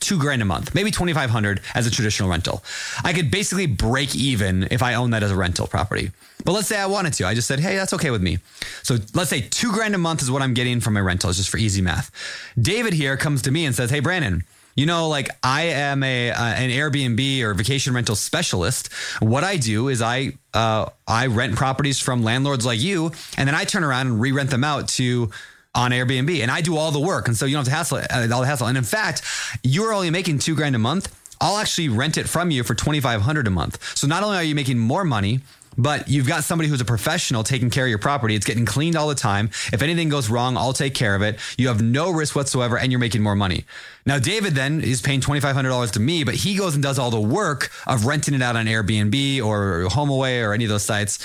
two grand a month, maybe 2,500 as a traditional rental. I could basically break even if I own that as a rental property. But let's say I wanted to. I just said, hey, that's okay with me. So let's say two grand a month is what I'm getting from my rentals, just for easy math. David here comes to me and says, hey, Brandon, you know, like I am a uh, an Airbnb or vacation rental specialist. What I do is I uh, I rent properties from landlords like you, and then I turn around and re-rent them out to on Airbnb, and I do all the work, and so you don't have to hassle uh, all the hassle. And in fact, you're only making two grand a month. I'll actually rent it from you for twenty five hundred a month. So not only are you making more money, but you've got somebody who's a professional taking care of your property. It's getting cleaned all the time. If anything goes wrong, I'll take care of it. You have no risk whatsoever, and you're making more money. Now, David then is paying twenty five hundred dollars to me, but he goes and does all the work of renting it out on Airbnb or HomeAway or any of those sites.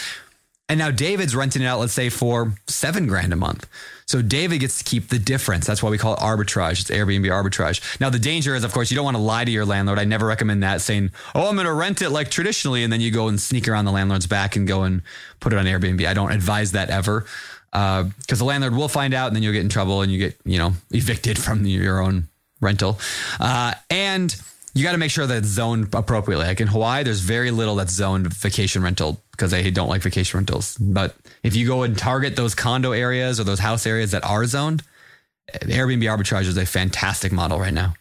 And now David's renting it out, let's say, for seven grand a month. So David gets to keep the difference. That's why we call it arbitrage. It's Airbnb arbitrage. Now the danger is, of course, you don't want to lie to your landlord. I never recommend that, saying, "Oh, I'm going to rent it like traditionally," and then you go and sneak around the landlord's back and go and put it on Airbnb. I don't advise that ever, because the landlord will find out, and then you'll get in trouble, and you get, you know, evicted from your own rental. Uh, and you got to make sure that it's zoned appropriately. Like in Hawaii, there's very little that's zoned vacation rental because they don't like vacation rentals. But if you go and target those condo areas or those house areas that are zoned, Airbnb arbitrage is a fantastic model right now.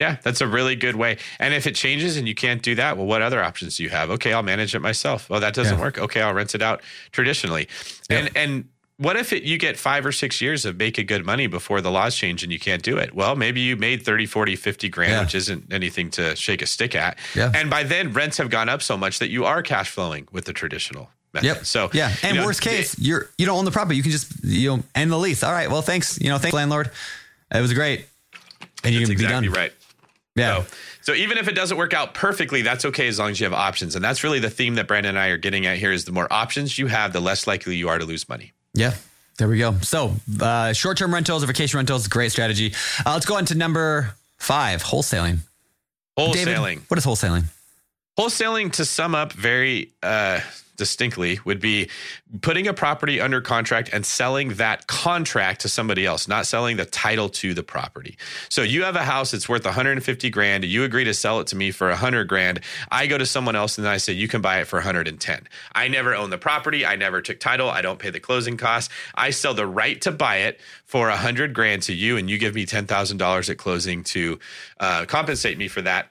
Yeah, that's a really good way. And if it changes and you can't do that, well, what other options do you have? Okay, I'll manage it myself. Oh, that doesn't Yeah. work. Okay, I'll rent it out traditionally. And and what if it, you get five or six years of making good money before the laws change and you can't do it? Well, maybe you made 30, 40, 50 grand, Yeah. which isn't anything to shake a stick at. Yeah. And by then, rents have gone up so much that you are cash flowing with the traditional method. Yep. So, yeah, and you know, worst case, you're you don't own the property. You can just you know end the lease. All right. Well, thanks. You know, thanks landlord. It was great, and you can be exactly done. right. Yeah. So, so even if it doesn't work out perfectly, that's okay as long as you have options. And that's really the theme that Brandon and I are getting at here is the more options you have, the less likely you are to lose money. Yeah. There we go. So, uh, short term rentals or vacation rentals, great strategy. Uh, let's go on to number five wholesaling. David, Wholesaling. what is wholesaling? Wholesaling, to sum up very uh, distinctly, would be putting a property under contract and selling that contract to somebody else, not selling the title to the property. So you have a house that's worth 150 grand. You agree to sell it to me for 100 grand. I go to someone else and I say you can buy it for 110. I never own the property. I never took title. I don't pay the closing costs. I sell the right to buy it for 100 grand to you, and you give me $10,000 at closing to uh, compensate me for that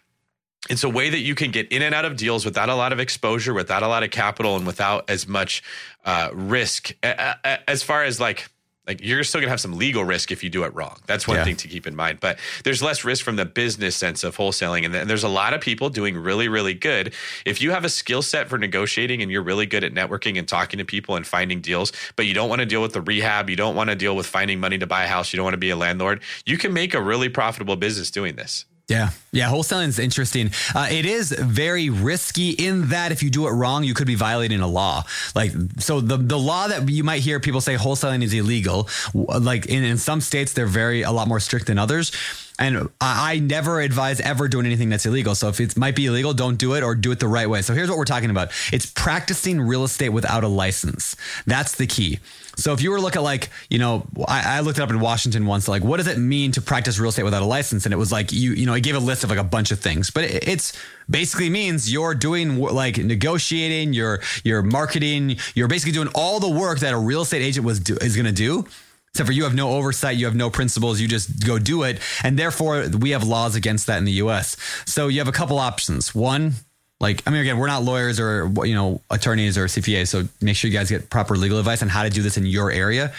it's a way that you can get in and out of deals without a lot of exposure, without a lot of capital, and without as much uh, risk. As far as like, like you're still gonna have some legal risk if you do it wrong. That's one Yeah. thing to keep in mind. But there's less risk from the business sense of wholesaling, and there's a lot of people doing really, really good. If you have a skill set for negotiating and you're really good at networking and talking to people and finding deals, but you don't want to deal with the rehab, you don't want to deal with finding money to buy a house, you don't want to be a landlord, you can make a really profitable business doing this. Yeah. Yeah. Wholesaling is interesting. Uh, it is very risky in that if you do it wrong, you could be violating a law. Like, so the, the law that you might hear people say wholesaling is illegal, like in, in some states, they're very, a lot more strict than others. And I, I never advise ever doing anything that's illegal. So if it might be illegal, don't do it or do it the right way. So here's what we're talking about. It's practicing real estate without a license. That's the key. So if you were to look at like, you know, I, I looked it up in Washington once, like, what does it mean to practice real estate without a license? And it was like, you, you know, it gave a list of like a bunch of things, but it, it's basically means you're doing like negotiating, you're, you're marketing, you're basically doing all the work that a real estate agent was do, is going to do. Except for you have no oversight, you have no principles, you just go do it. And therefore, we have laws against that in the US. So you have a couple options. One, like, I mean, again, we're not lawyers or, you know, attorneys or CPAs. So make sure you guys get proper legal advice on how to do this in your area.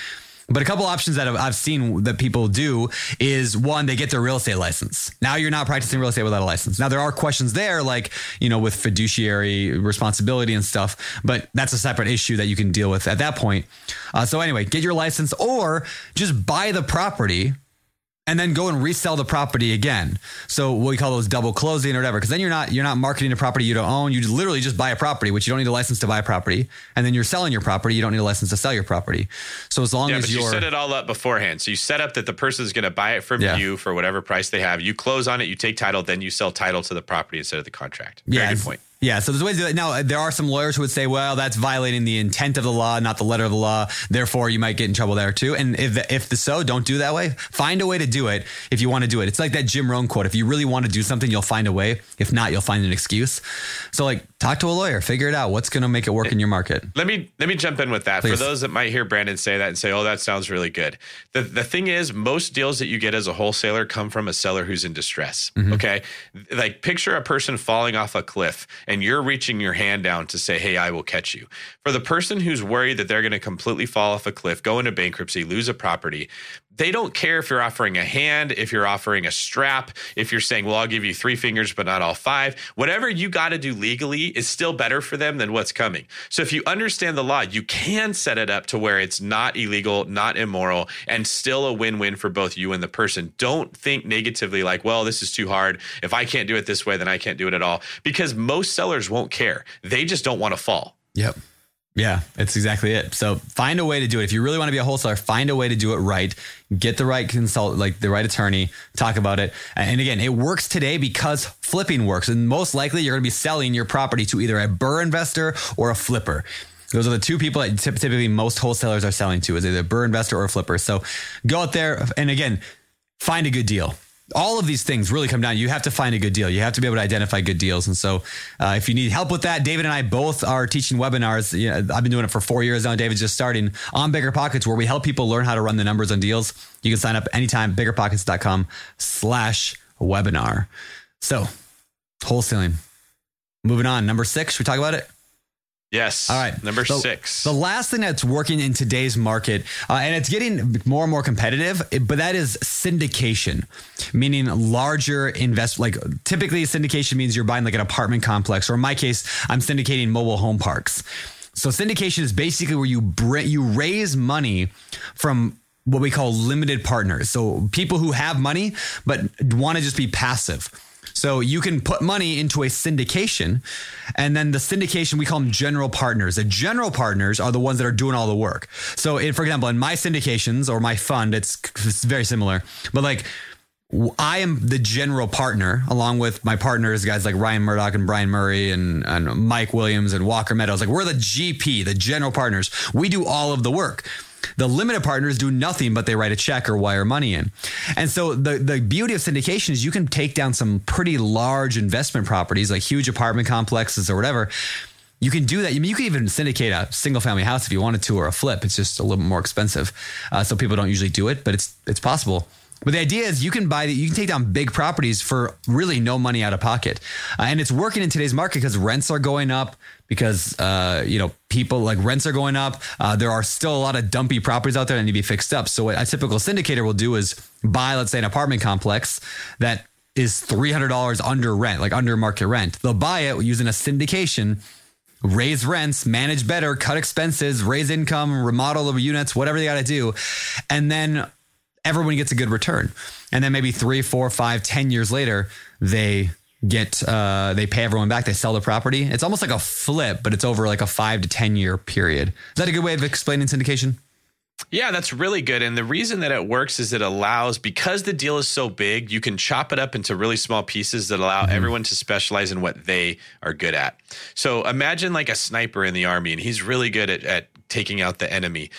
But a couple options that I've, seen that people do is one, they get their real estate license. Now you're not practicing real estate without a license. Now there are questions there, like, you know, with fiduciary responsibility and stuff, but that's a separate issue that you can deal with at that point. Uh, so anyway, get your license or just buy the property and then go and resell the property again. So what we call those double closing or whatever, because then you're not you're not marketing a property you don't own. You just literally just buy a property, which you don't need a license to buy a property, and then you're selling your property. You don't need a license to sell your property. So as long Yeah, as you set it all up beforehand. So you set up that the person is going to buy it from Yeah. you for whatever price they have. You close on it, you take title, then you sell title to the property instead of the contract. Very yeah, good point. Yeah, so there's ways to do it. Now, uh, there are some lawyers who would say, well, that's violating the intent of the law, not the letter of the law. Therefore, you might get in trouble there too. And if, if the so, don't do that way. Find a way to do it if you want to do it. It's like that Jim Rohn quote. If you really want to do something, you'll find a way. If not, you'll find an excuse. So like talk to a lawyer, figure it out. What's going to make it work in your market? Let me let me jump in with that. Please. For those that might hear Brandon say that and say, "Oh, that sounds really good." The the thing is, most deals that you get as a wholesaler come from a seller who's in distress. Mm-hmm. Okay, like picture a person falling off a cliff, and you're reaching your hand down to say, "Hey, I will catch you." For the person who's worried that they're going to completely fall off a cliff, go into bankruptcy, lose a property, they don't care if you're offering a hand, if you're offering a strap, if you're saying, well, I'll give you three fingers, but not all five. Whatever you got to do legally is still better for them than what's coming. So if you understand the law, you can set it up to where it's not illegal, not immoral, and still a win win for both you and the person. Don't think negatively like, well, this is too hard. If I can't do it this way, then I can't do it at all. Because most sellers won't care. They just don't want to fall. Yep. Yeah, it's exactly it. So find a way to do it. If you really want to be a wholesaler, find a way to do it right. Get the right consult, like the right attorney, talk about it. And again, it works today because flipping works. And most likely you're going to be selling your property to either a BRRRR investor or a flipper. Those are the two people that typ- typically most wholesalers are selling to is either a BRRRR investor or a flipper. So go out there and again, find a good deal. All of these things really come down. You have to find a good deal. You have to be able to identify good deals. And so, uh, if you need help with that, David and I both are teaching webinars. You know, I've been doing it for four years now. David's just starting on Bigger Pockets, where we help people learn how to run the numbers on deals. You can sign up anytime, biggerpockets.com slash webinar. So, wholesaling. Moving on. Number six, should we talk about it? Yes. All right. Number the, six. The last thing that's working in today's market, uh, and it's getting more and more competitive, but that is syndication, meaning larger invest. Like typically, syndication means you're buying like an apartment complex, or in my case, I'm syndicating mobile home parks. So syndication is basically where you bring, you raise money from what we call limited partners. So people who have money but want to just be passive. So you can put money into a syndication, and then the syndication we call them general partners. The general partners are the ones that are doing all the work. So, in, for example, in my syndications or my fund, it's, it's very similar. But like, I am the general partner along with my partners, guys like Ryan Murdock and Brian Murray and, and Mike Williams and Walker Meadows. Like, we're the GP, the general partners. We do all of the work. The limited partners do nothing but they write a check or wire money in. And so the, the beauty of syndication is you can take down some pretty large investment properties, like huge apartment complexes or whatever. You can do that. I mean, you can even syndicate a single family house if you wanted to, or a flip. It's just a little bit more expensive, uh, so people don't usually do it, but it's it's possible. But the idea is you can buy that, you can take down big properties for really no money out of pocket, uh, and it's working in today's market because rents are going up because uh, you know people like rents are going up. Uh, there are still a lot of dumpy properties out there that need to be fixed up. So what a typical syndicator will do is buy, let's say, an apartment complex that is three hundred dollars under rent, like under market rent. They'll buy it using a syndication raise rents, manage better, cut expenses, raise income, remodel the units, whatever they got to do. And then everyone gets a good return. And then maybe three, four, five, ten years later, they get uh, they pay everyone back. They sell the property. It's almost like a flip, but it's over like a five to ten year period. Is that a good way of explaining syndication? Yeah, that's really good. And the reason that it works is it allows, because the deal is so big, you can chop it up into really small pieces that allow mm-hmm. everyone to specialize in what they are good at. So imagine like a sniper in the army, and he's really good at, at taking out the enemy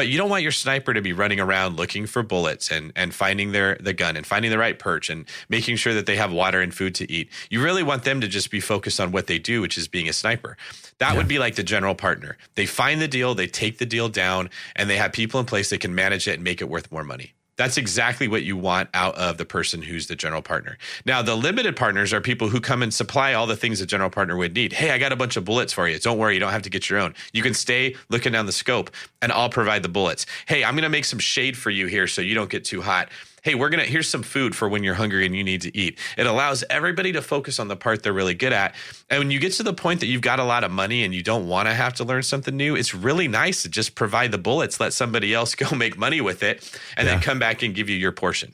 but you don't want your sniper to be running around looking for bullets and and finding their the gun and finding the right perch and making sure that they have water and food to eat. You really want them to just be focused on what they do, which is being a sniper. That yeah. would be like the general partner. They find the deal, they take the deal down, and they have people in place that can manage it and make it worth more money. That's exactly what you want out of the person who's the general partner. Now, the limited partners are people who come and supply all the things a general partner would need. Hey, I got a bunch of bullets for you. Don't worry, you don't have to get your own. You can stay looking down the scope and I'll provide the bullets. Hey, I'm going to make some shade for you here so you don't get too hot hey, we're going to, here's some food for when you're hungry and you need to eat. It allows everybody to focus on the part they're really good at. And when you get to the point that you've got a lot of money and you don't want to have to learn something new, it's really nice to just provide the bullets, let somebody else go make money with it, and yeah. then come back and give you your portion.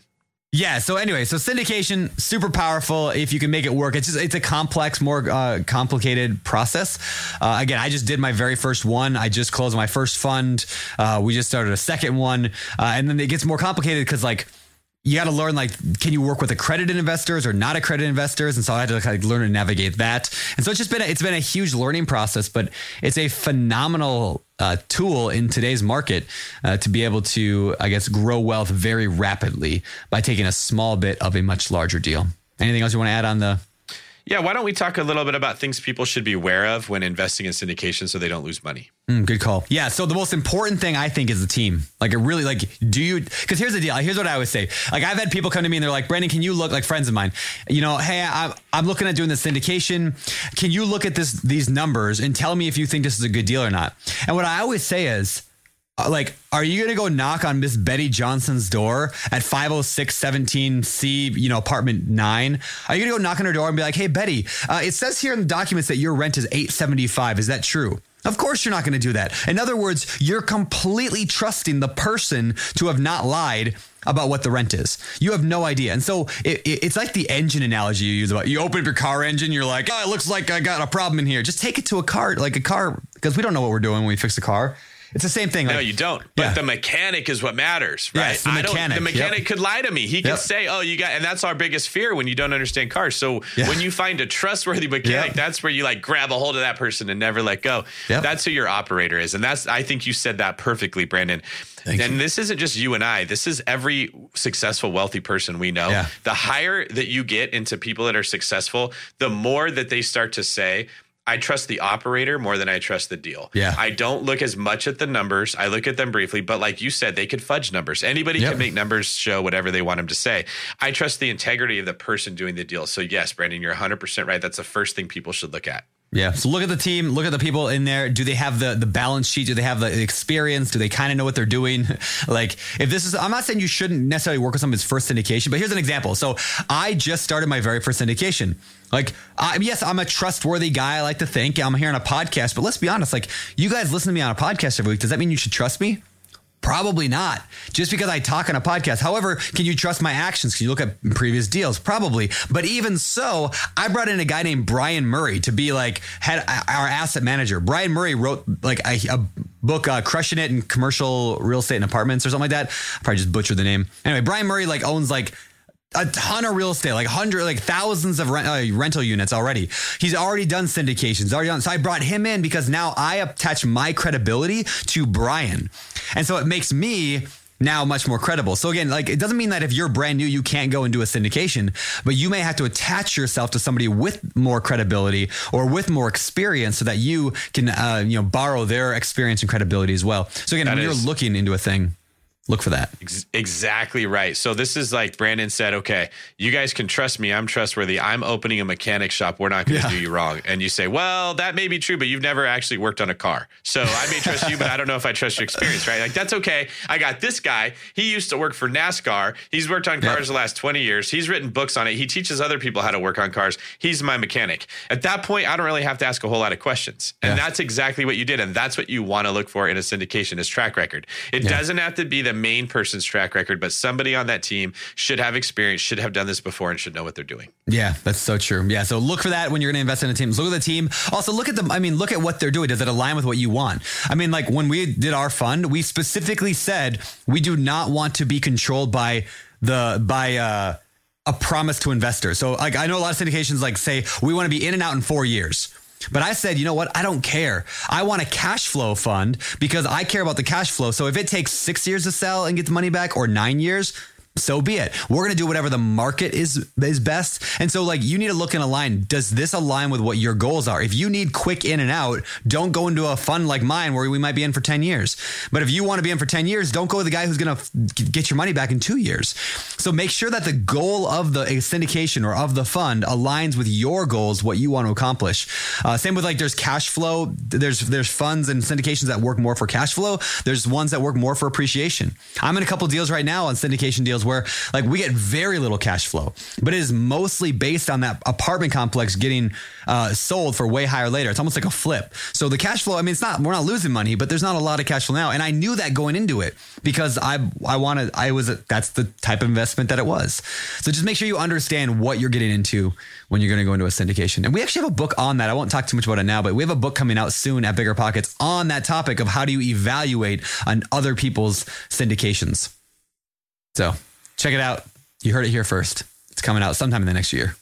Yeah. So anyway, so syndication super powerful if you can make it work. It's just it's a complex, more uh, complicated process. Uh, again, I just did my very first one. I just closed my first fund. Uh, we just started a second one, uh, and then it gets more complicated because like you got to learn like can you work with accredited investors or not accredited investors? And so i had to of learn to navigate that. And so it's just been a, it's been a huge learning process but it's a phenomenal uh, tool in today's market uh, to be able to i guess grow wealth very rapidly by taking a small bit of a much larger deal. Anything else you want to add on the yeah, why don't we talk a little bit about things people should be aware of when investing in syndication so they don't lose money? Mm, good call. Yeah, so the most important thing I think is the team. Like, it really, like, do you, because here's the deal. Here's what I always say. Like, I've had people come to me and they're like, Brandon, can you look, like friends of mine, you know, hey, I'm, I'm looking at doing the syndication. Can you look at this, these numbers and tell me if you think this is a good deal or not? And what I always say is, like, are you going to go knock on Miss Betty Johnson's door at 50617C, you know, apartment nine? Are you going to go knock on her door and be like, hey, Betty, uh, it says here in the documents that your rent is 875. Is that true? Of course, you're not going to do that. In other words, you're completely trusting the person to have not lied about what the rent is. You have no idea. And so it, it, it's like the engine analogy you use about you open up your car engine, you're like, oh, it looks like I got a problem in here. Just take it to a car, like a car, because we don't know what we're doing when we fix a car. It's the same thing. Like, no, you don't. But yeah. the mechanic is what matters, right? Yes, the mechanic. the mechanic yep. could lie to me. He can yep. say, "Oh, you got," and that's our biggest fear when you don't understand cars. So yeah. when you find a trustworthy mechanic, yep. that's where you like grab a hold of that person and never let go. That's who your operator is, and that's. I think you said that perfectly, Brandon. Thank and you. this isn't just you and I. This is every successful, wealthy person we know. Yeah. The higher that you get into people that are successful, the more that they start to say, I trust the operator more than I trust the deal. Yeah. I don't look as much at the numbers. I look at them briefly, but like you said, they could fudge numbers. Anybody yep. can make numbers show whatever they want them to say. I trust the integrity of the person doing the deal. So yes, Brandon, you're 100% right. That's the first thing people should look at. Yeah. So look at the team, look at the people in there. Do they have the the balance sheet? Do they have the experience? Do they kind of know what they're doing? like if this is I'm not saying you shouldn't necessarily work with someone's first syndication, but here's an example. So I just started my very first syndication. Like, I, yes, I'm a trustworthy guy. I like to think I'm here on a podcast, but let's be honest. Like, you guys listen to me on a podcast every week. Does that mean you should trust me? Probably not. Just because I talk on a podcast. However, can you trust my actions? Can you look at previous deals? Probably. But even so, I brought in a guy named Brian Murray to be like head our asset manager. Brian Murray wrote like a, a book, uh, "Crushing It in Commercial Real Estate and Apartments" or something like that. I probably just butchered the name. Anyway, Brian Murray like owns like a ton of real estate, like hundred, like thousands of rent, uh, rental units already. He's already done syndications, already done. So I brought him in because now I attach my credibility to Brian, and so it makes me now much more credible. So again, like it doesn't mean that if you're brand new, you can't go and do a syndication, but you may have to attach yourself to somebody with more credibility or with more experience so that you can, uh, you know, borrow their experience and credibility as well. So again, that when is- you're looking into a thing, look for that. exactly right. So this is like Brandon said, okay, you guys can trust me. I'm trustworthy. I'm opening a mechanic shop. We're not going to yeah. do you wrong. And you say, well, that may be true, but you've never actually worked on a car. So I may trust you, but I don't know if I trust your experience, right? Like that's okay. I got this guy. He used to work for NASCAR. He's worked on cars yep. the last 20 years. He's written books on it. He teaches other people how to work on cars. He's my mechanic. At that point, I don't really have to ask a whole lot of questions. And yeah. that's exactly what you did. And that's what you want to look for in a syndication is track record. It yeah. doesn't have to be the main person's track record, but somebody on that team should have experience, should have done this before, and should know what they're doing. Yeah, that's so true. Yeah, so look for that when you're going to invest in a team. Look at the team. Also, look at them. I mean, look at what they're doing. Does it align with what you want? I mean, like when we did our fund, we specifically said we do not want to be controlled by the by. uh a promise to investors. So like I know a lot of syndications like say we want to be in and out in 4 years. But I said, you know what? I don't care. I want a cash flow fund because I care about the cash flow. So if it takes six years to sell and get the money back or nine years, so be it. We're going to do whatever the market is is best. And so like you need to look and align. Does this align with what your goals are? If you need quick in and out, don't go into a fund like mine where we might be in for 10 years. But if you want to be in for 10 years, don't go with the guy who's going to get your money back in 2 years. So make sure that the goal of the syndication or of the fund aligns with your goals, what you want to accomplish. Uh, same with like there's cash flow. There's there's funds and syndications that work more for cash flow. There's ones that work more for appreciation. I'm in a couple deals right now on syndication deals where like we get very little cash flow, but it is mostly based on that apartment complex getting uh, sold for way higher later. It's almost like a flip. So the cash flow, I mean, it's not, we're not losing money, but there's not a lot of cash flow now. And I knew that going into it because I, I wanted, I was, a, that's the type of investment that it was. So just make sure you understand what you're getting into when you're going to go into a syndication. And we actually have a book on that. I won't talk too much about it now, but we have a book coming out soon at Bigger Pockets on that topic of how do you evaluate on other people's syndications. So Check it out. You heard it here first. It's coming out sometime in the next year.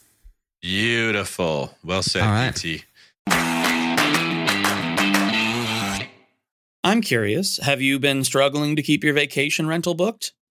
Beautiful. Well said, All right. PT. I'm curious. Have you been struggling to keep your vacation rental booked?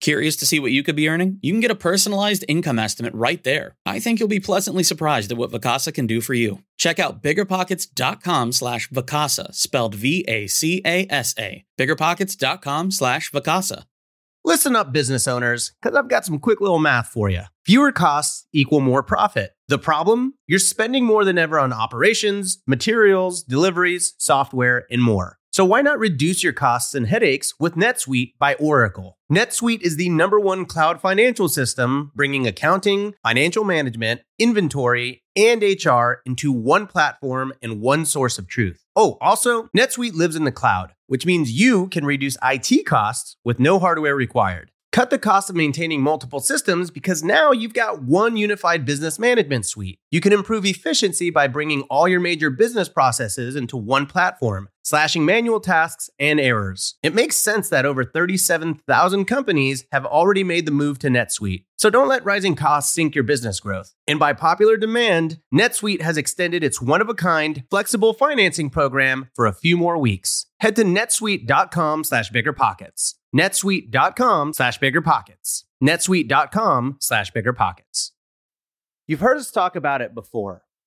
Curious to see what you could be earning? You can get a personalized income estimate right there. I think you'll be pleasantly surprised at what Vacasa can do for you. Check out biggerpockets.com slash Vacasa, spelled V-A-C-A-S-A. Biggerpockets.com slash Vacasa. Listen up, business owners, because I've got some quick little math for you. Fewer costs equal more profit. The problem? You're spending more than ever on operations, materials, deliveries, software, and more. So why not reduce your costs and headaches with NetSuite by Oracle? NetSuite is the number one cloud financial system, bringing accounting, financial management, inventory, and HR into one platform and one source of truth. Oh, also, NetSuite lives in the cloud, which means you can reduce IT costs with no hardware required. Cut the cost of maintaining multiple systems because now you've got one unified business management suite. You can improve efficiency by bringing all your major business processes into one platform, slashing manual tasks and errors. It makes sense that over 37,000 companies have already made the move to NetSuite. So don't let rising costs sink your business growth. And by popular demand, NetSuite has extended its one of a kind, flexible financing program for a few more weeks. Head to netsuite.com slash biggerpockets netsuite.com slash biggerpockets. netsuite.com slash biggerpockets. You've heard us talk about it before.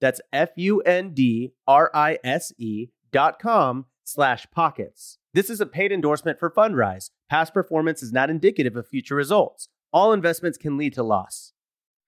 That's F-U-N-D-R-I-S-E dot com slash pockets. This is a paid endorsement for Fundrise. Past performance is not indicative of future results. All investments can lead to loss.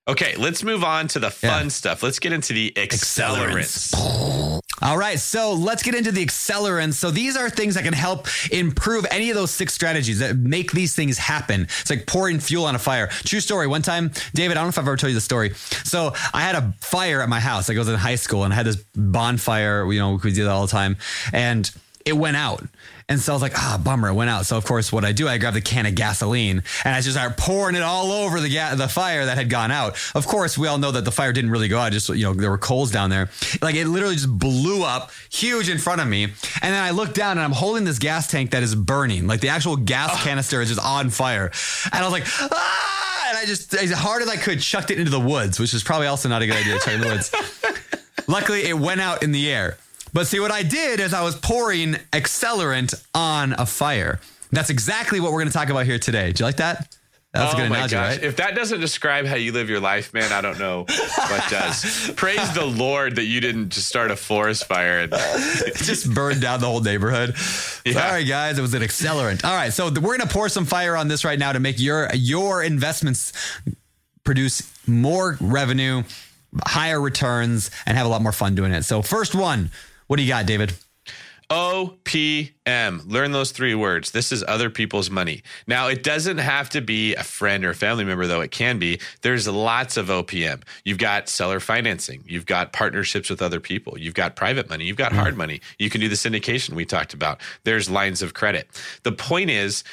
Okay, let's move on to the fun Yeah. stuff. Let's get into the accelerants. All right, so let's get into the accelerants. So these are things that can help improve any of those six strategies that make these things happen. It's like pouring fuel on a fire. True story. One time, David, I don't know if I've ever told you the story. So I had a fire at my house. Like I was in high school and I had this bonfire. You know, we do that all the time, and it went out. And so I was like, ah, bummer, it went out. So of course, what I do, I grab the can of gasoline and I just start pouring it all over the ga- the fire that had gone out. Of course, we all know that the fire didn't really go out. Just you know, there were coals down there. Like it literally just blew up, huge in front of me. And then I look down and I'm holding this gas tank that is burning. Like the actual gas canister is just on fire. And I was like, ah! And I just as hard as I could chucked it into the woods, which is probably also not a good idea to chuck in the woods. Luckily, it went out in the air. But see, what I did is I was pouring accelerant on a fire. That's exactly what we're going to talk about here today. Do you like that? That's a oh good my analogy, gosh. right? If that doesn't describe how you live your life, man, I don't know what does. Praise the Lord that you didn't just start a forest fire. And, just burn down the whole neighborhood. Yeah. Sorry, guys, it was an accelerant. All right, so we're going to pour some fire on this right now to make your your investments produce more revenue, higher returns, and have a lot more fun doing it. So, first one, what do you got, David? OPM. Learn those three words. This is other people's money. Now, it doesn't have to be a friend or a family member, though it can be. There's lots of OPM. You've got seller financing. You've got partnerships with other people. You've got private money. You've got hmm. hard money. You can do the syndication we talked about. There's lines of credit. The point is,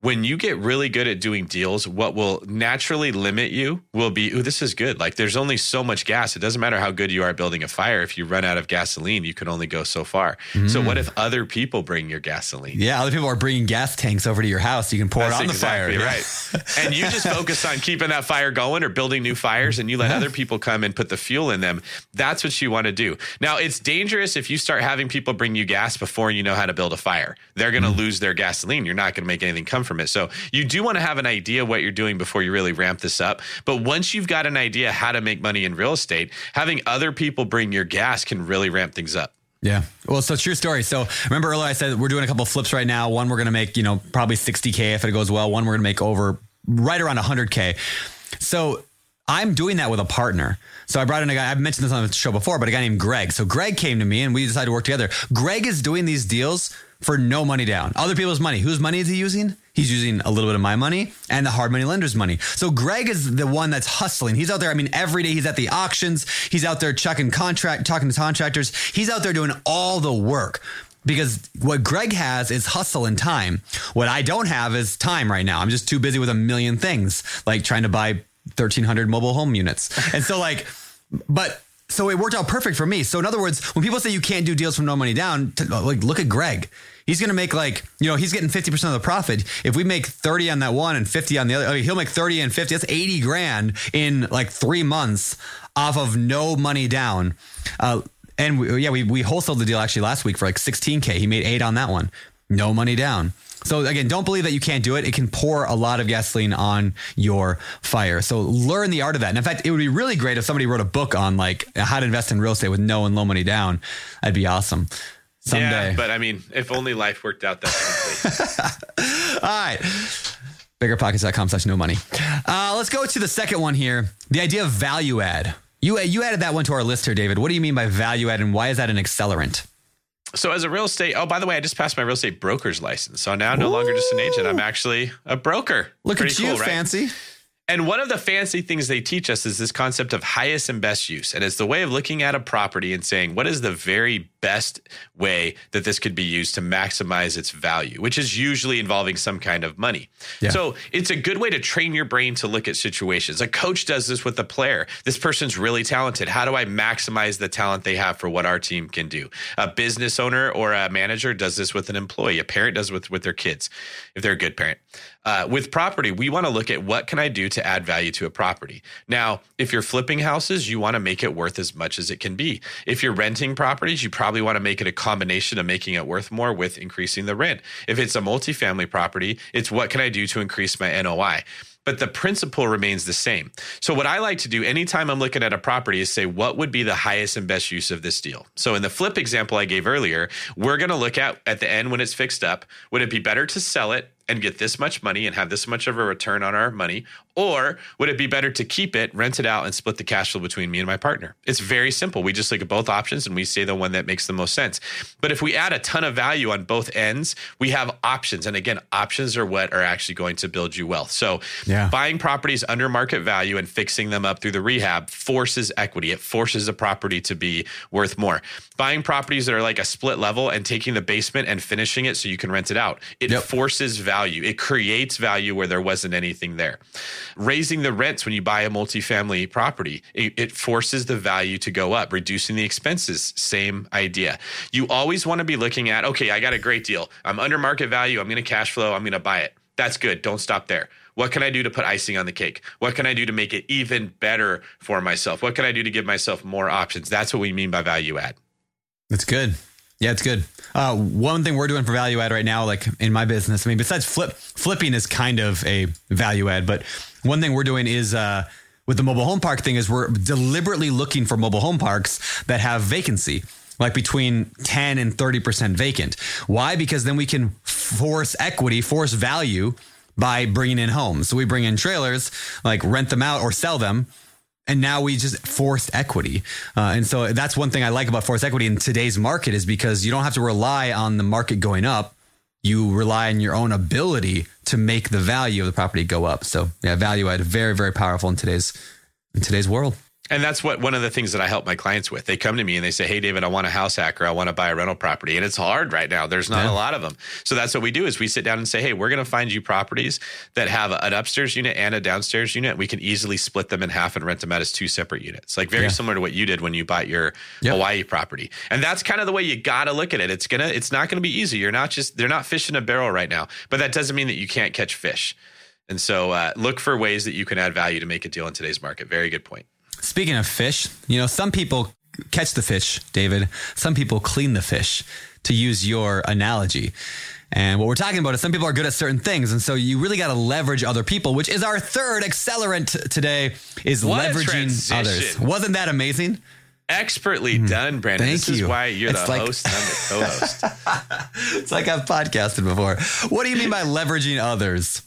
when you get really good at doing deals, what will naturally limit you will be, ooh, this is good. Like there's only so much gas. It doesn't matter how good you are building a fire. If you run out of gasoline, you can only go so far. So what mm. if other people bring your gasoline? Yeah, other people are bringing gas tanks over to your house. You can pour That's it on exactly the fire. right. and you just focus on keeping that fire going or building new fires and you let other people come and put the fuel in them. That's what you want to do. Now, it's dangerous if you start having people bring you gas before you know how to build a fire. They're going to mm. lose their gasoline. You're not going to make anything come from it. So, you do want to have an idea what you're doing before you really ramp this up. But once you've got an idea how to make money in real estate, having other people bring your gas can really ramp things up. Yeah. Well, so true story. So remember earlier I said we're doing a couple flips right now. One we're going to make, you know, probably 60K if it goes well. One we're going to make over right around 100K. So I'm doing that with a partner. So I brought in a guy, I've mentioned this on the show before, but a guy named Greg. So Greg came to me and we decided to work together. Greg is doing these deals for no money down. Other people's money. Whose money is he using? He's using a little bit of my money and the hard money lender's money. So Greg is the one that's hustling. He's out there. I mean, every day he's at the auctions. He's out there checking contract, talking to contractors. He's out there doing all the work because what Greg has is hustle and time. What I don't have is time right now. I'm just too busy with a million things, like trying to buy 1,300 mobile home units. And so, like, but so it worked out perfect for me. So in other words, when people say you can't do deals from no money down, t- like look at Greg. He's going to make like, you know, he's getting 50% of the profit. If we make 30 on that one and 50 on the other, I mean, he'll make 30 and 50. That's 80 grand in like three months off of no money down. Uh, and we, yeah, we, we wholesaled the deal actually last week for like 16K. He made eight on that one. No money down. So again, don't believe that you can't do it. It can pour a lot of gasoline on your fire. So learn the art of that. And in fact, it would be really great if somebody wrote a book on like how to invest in real estate with no and low money down. That'd be awesome. Someday. Yeah, but I mean, if only life worked out that simply. All right. Biggerpockets.com slash no money. Uh, let's go to the second one here. The idea of value add. You, you added that one to our list here, David. What do you mean by value add and why is that an accelerant? So as a real estate, oh, by the way, I just passed my real estate broker's license. So now I'm no longer just an agent. I'm actually a broker. Look Pretty at you, cool, right? fancy. And one of the fancy things they teach us is this concept of highest and best use. And it's the way of looking at a property and saying, what is the very best way that this could be used to maximize its value, which is usually involving some kind of money. Yeah. So it's a good way to train your brain to look at situations. A coach does this with a player. This person's really talented. How do I maximize the talent they have for what our team can do? A business owner or a manager does this with an employee. A parent does with with their kids, if they're a good parent. Uh, with property, we want to look at what can I do to add value to a property. Now, if you're flipping houses, you want to make it worth as much as it can be. If you're renting properties, you probably want to make it a combination of making it worth more with increasing the rent. If it's a multifamily property, it's what can I do to increase my NOI but the principle remains the same. So what I like to do anytime I'm looking at a property is say what would be the highest and best use of this deal. So in the flip example I gave earlier, we're going to look at at the end when it's fixed up, would it be better to sell it and get this much money and have this much of a return on our money? Or would it be better to keep it, rent it out, and split the cash flow between me and my partner? It's very simple. We just look at both options and we say the one that makes the most sense. But if we add a ton of value on both ends, we have options. And again, options are what are actually going to build you wealth. So Yeah. buying properties under market value and fixing them up through the rehab forces equity. It forces a property to be worth more. Buying properties that are like a split level and taking the basement and finishing it so you can rent it out. It Yep. forces value. It creates value where there wasn't anything there. Raising the rents when you buy a multifamily property, it, it forces the value to go up. Reducing the expenses, same idea. You always want to be looking at, okay, I got a great deal. I'm under market value. I'm going to cash flow. I'm going to buy it. That's good. Don't stop there. What can I do to put icing on the cake? What can I do to make it even better for myself? What can I do to give myself more options? That's what we mean by value add. That's good. Yeah, it's good. Uh, one thing we're doing for value add right now, like in my business, I mean, besides flip, flipping is kind of a value add, but one thing we're doing is uh, with the mobile home park thing is we're deliberately looking for mobile home parks that have vacancy. Like between 10 and 30% vacant. Why? Because then we can force equity, force value by bringing in homes. So we bring in trailers, like rent them out or sell them, and now we just forced equity. Uh, and so that's one thing I like about forced equity in today's market is because you don't have to rely on the market going up. You rely on your own ability to make the value of the property go up. So yeah, value add very very powerful in today's in today's world. And that's what one of the things that I help my clients with. They come to me and they say, Hey, David, I want a house hack or I want to buy a rental property. And it's hard right now. There's not Yeah. a lot of them. So that's what we do is we sit down and say, Hey, we're going to find you properties that have an upstairs unit and a downstairs unit. We can easily split them in half and rent them out as two separate units. Like very Yeah. similar to what you did when you bought your Yep. Hawaii property. And that's kind of the way you got to look at it. It's to, it's not going to be easy. You're not just, they're not fish in a barrel right now, but that doesn't mean that you can't catch fish. And so uh, look for ways that you can add value to make a deal in today's market. Very good point. Speaking of fish, you know, some people catch the fish, David. Some people clean the fish, to use your analogy. And what we're talking about is some people are good at certain things. And so you really got to leverage other people, which is our third accelerant today is What leveraging others. Wasn't that amazing? Expertly mm-hmm. done, Brandon. Thank this is why you're It's the like- host I'm the co-host. It's like I've podcasted before. What do you mean by leveraging others?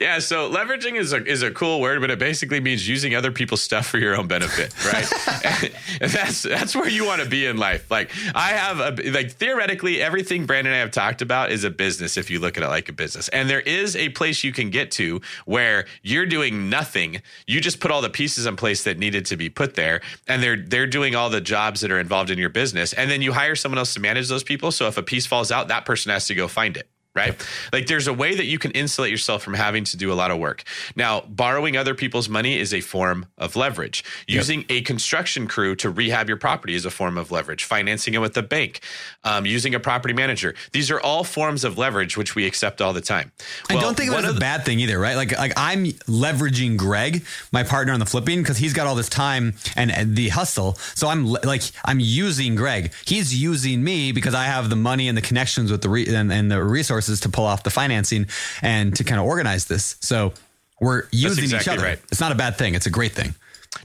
Yeah, so leveraging is a is a cool word, but it basically means using other people's stuff for your own benefit, right? and that's that's where you want to be in life. Like I have a like theoretically everything Brandon and I have talked about is a business if you look at it like a business. And there is a place you can get to where you're doing nothing. You just put all the pieces in place that needed to be put there and they're they're doing all the jobs that are involved in your business and then you hire someone else to manage those people so if a piece falls out that person has to go find it right? Like there's a way that you can insulate yourself from having to do a lot of work. Now, borrowing other people's money is a form of leverage. Using a construction crew to rehab your property is a form of leverage. Financing it with the bank, um, using a property manager. These are all forms of leverage which we accept all the time. I Well, don't think it one a bad thing either, right? Like, like I'm leveraging Greg, my partner on the flipping, because he's got all this time and, and the hustle. So I'm le- like, I'm using Greg. He's using me because I have the money and the connections with the re- and, and the resources to pull off the financing and to kind of organize this. So we're using each other. right. It's not a bad thing. It's a great thing.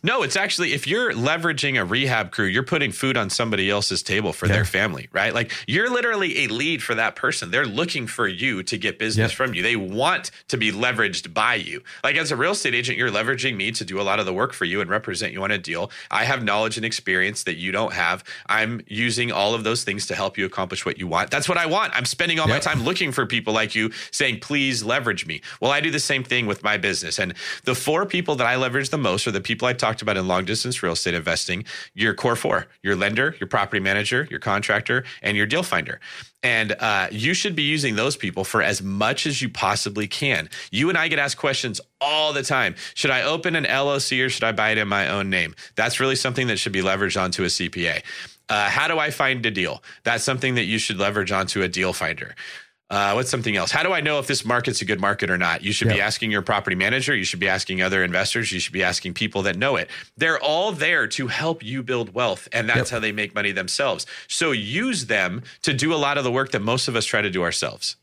No, it's actually if you're leveraging a rehab crew, you're putting food on somebody else's table for Yeah. their family, right? Like you're literally a lead for that person. They're looking for you to get business Yep. from you. They want to be leveraged by you. Like as a real estate agent, you're leveraging me to do a lot of the work for you and represent you on a deal. I have knowledge and experience that you don't have. I'm using all of those things to help you accomplish what you want. That's what I want. I'm spending all my time looking for people like you saying, please leverage me. Well, I do the same thing with my business. And the four people that I leverage the most are the people I talked about in long distance real estate investing your core four, your lender, your property manager, your contractor, and your deal finder. And uh, you should be using those people for as much as you possibly can. You and I get asked questions all the time. Should I open an LLC or should I buy it in my own name? That's really something that should be leveraged onto a CPA. Uh, how do I find a deal? That's something that you should leverage onto a deal finder. Uh, what's something else? How do I know if this market's a good market or not? You should be asking your property manager. You should be asking other investors. You should be asking people that know it. They're all there to help you build wealth, and that's Yep. how they make money themselves. So use them to do a lot of the work that most of us try to do ourselves.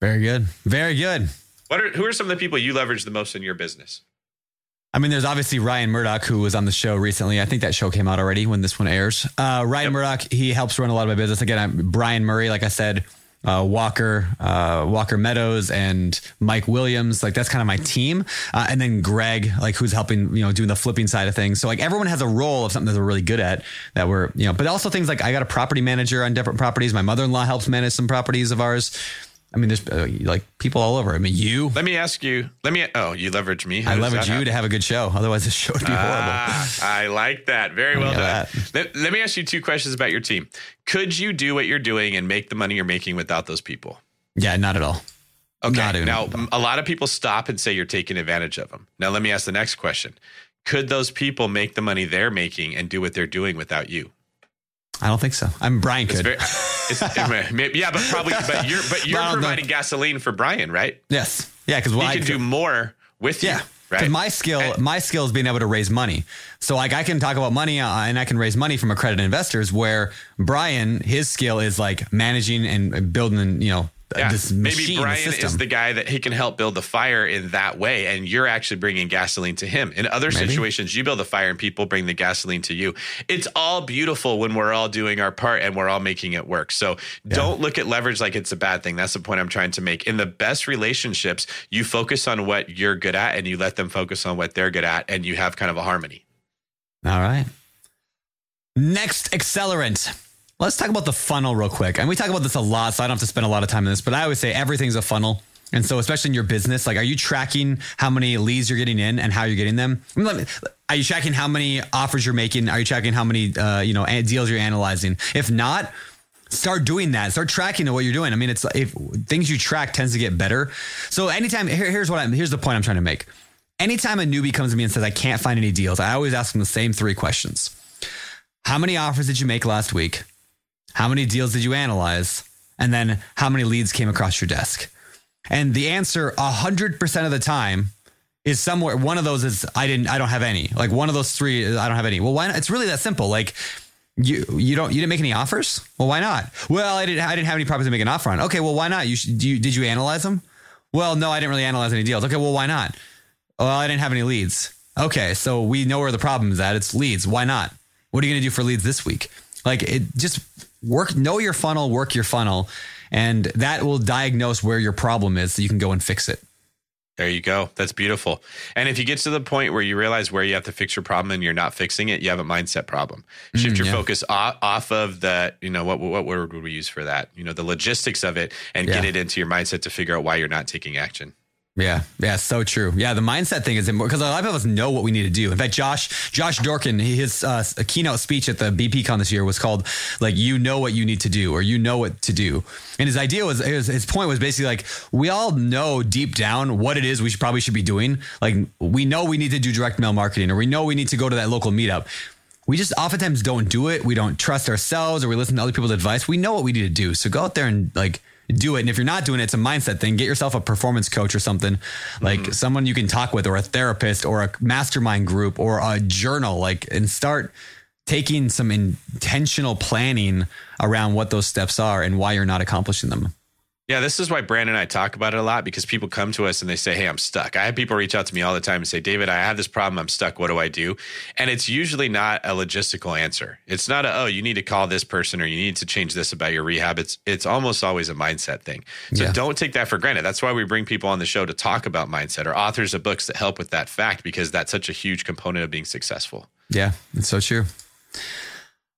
Very good. Very good. What are who are some of the people you leverage the most in your business? I mean, there's obviously Ryan Murdock, who was on the show recently. I think that show came out already when this one airs. Uh, Ryan Yep. Murdock, he helps run a lot of my business. Again, I'm Brian Murray, like I said, uh, Walker, uh, Walker Meadows, and Mike Williams. Like that's kind of my team. Uh, and then Greg, like who's helping, you know, doing the flipping side of things. So like everyone has a role of something that they're really good at that we're, you know, but also things like I got a property manager on different properties. My mother-in-law helps manage some properties of ours. I mean, there's uh, like people all over. I mean, you, Let me ask you. Let me. Oh, you leverage me. How I leverage you happen? to have a good show. Otherwise, this show would be horrible. Ah, I like that. Very well Yeah. done. Let, let me ask you two questions about your team. Could you do what you're doing and make the money you're making without those people? Yeah, not at all. Okay. Not now, a lot of people stop and say you're taking advantage of them. Now, let me ask the next question. Could those people make the money they're making and do what they're doing without you? I don't think so. I'm Brian It's could. very, it's, maybe- yeah, but probably, but you're, but you're But don't know. providing gasoline for Brian, right? yes. Yeah, because well, he I can do more with Yeah. you, right? my skill, And- my skill is being able to raise money. So like I can talk about money uh, and I can raise money from accredited investors. Where Brian, his skill is like managing and building, you know, Yeah. this Maybe machine, Brian the system. is the guy that he can help build the fire in that way, and you're actually bringing gasoline to him. In other Maybe. situations, you build the fire and people bring the gasoline to you. It's all beautiful when we're all doing our part and we're all making it work. So don't look at leverage like it's a bad thing. That's the point I'm trying to make. In the best relationships, you focus on what you're good at and you let them focus on what they're good at, and you have kind of a harmony. All right. Next accelerant. Let's talk about the funnel real quick. And we talk about this a lot, so I don't have to spend a lot of time on this, but I always say everything's a funnel. And so, especially in your business, like, are you tracking how many leads you're getting in and how you're getting them? I mean, me- Are you tracking how many offers you're making? Are you tracking how many, uh, you know, deals you're analyzing? If not, start doing that. Start tracking what you're doing. I mean, it's if things you track tends to get better. So anytime, here, here's what I'm, here's the point I'm trying to make. Anytime a newbie comes to me and says, I can't find any deals, I always ask them the same three questions. How many offers did you make last week? How many deals did you analyze? And then how many leads came across your desk? And the answer 100% of the time is somewhere one of those is I didn't I don't have any. Like one of those three I don't have any. Well, why not? It's really that simple. Like you you don't you didn't make any offers? Well, why not? Well, I didn't I didn't have any properties to make an offer on. Okay, well, why not? You, should, you did you analyze them? Well, no, I didn't really analyze any deals. Okay, well, why not? Well, I didn't have any leads. Okay, so we know where the problem is at. It's leads. Why not? What are you going to do for leads this week? Like it just work, know your funnel, work your funnel, and that will diagnose where your problem is so you can go and fix it. There you go. That's beautiful. And if you get to the point where you realize where you have to fix your problem and you're not fixing it, you have a mindset problem. Mm, Shift your yeah. focus off, off of the, you know, what what word would we use for that? You know, the logistics of it and get it into your mindset to figure out why you're not taking action. Yeah, yeah, so true. Yeah, the mindset thing is important because a lot of us know what we need to do. In fact, Josh Josh Dorkin, his uh, keynote speech at the BPCon this year was called like "You know what you need to do" or "You know what to do." And his idea was his, his point was basically like we all know deep down what it is we should probably should be doing. Like we know we need to do direct mail marketing or we know we need to go to that local meetup. We just oftentimes don't do it. We don't trust ourselves or we listen to other people's advice. We know what we need to do. So go out there and like do it. And if you're not doing it, it's a mindset thing. Get yourself a performance coach or something like mm-hmm. someone you can talk with or a therapist or a mastermind group or a journal, like, and start taking some intentional planning around what those steps are and why you're not accomplishing them. Yeah, this is why Brandon and I talk about it a lot because people come to us and they say, Hey, I'm stuck. I have people reach out to me all the time and say, David, I have this problem. I'm stuck. What do I do? And it's usually not a logistical answer. It's not a, oh, you need to call this person or you need to change this about your rehab. It's it's almost always a mindset thing. So Yeah. don't take that for granted. That's why we bring people on the show to talk about mindset or authors of books that help with that fact because that's such a huge component of being successful. Yeah, it's so true.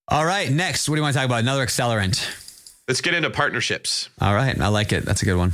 All right, next, what do you want to talk about? Another accelerant. Let's get into partnerships. All right, I like it. That's a good one.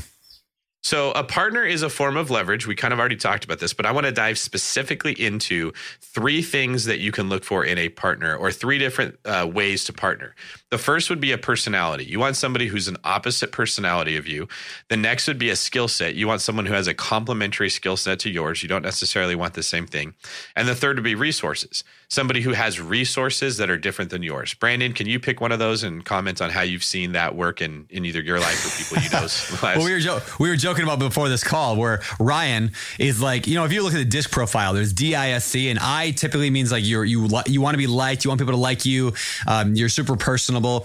So, a partner is a form of leverage. We kind of already talked about this, but I want to dive specifically into three things that you can look for in a partner or three different uh, ways to partner. The first would be a personality. You want somebody who's an opposite personality of you. The next would be a skill set. You want someone who has a complementary skill set to yours. You don't necessarily want the same thing. And the third would be resources. Somebody who has resources that are different than yours. Brandon, can you pick one of those and comment on how you've seen that work in, in either your life or people you lives? Well, we were jo- we were joking about before this call where Ryan is like, you know, if you look at the disc profile, there's D I S C, and I typically means like you're you li- you want to be liked, you want people to like you, um, you're super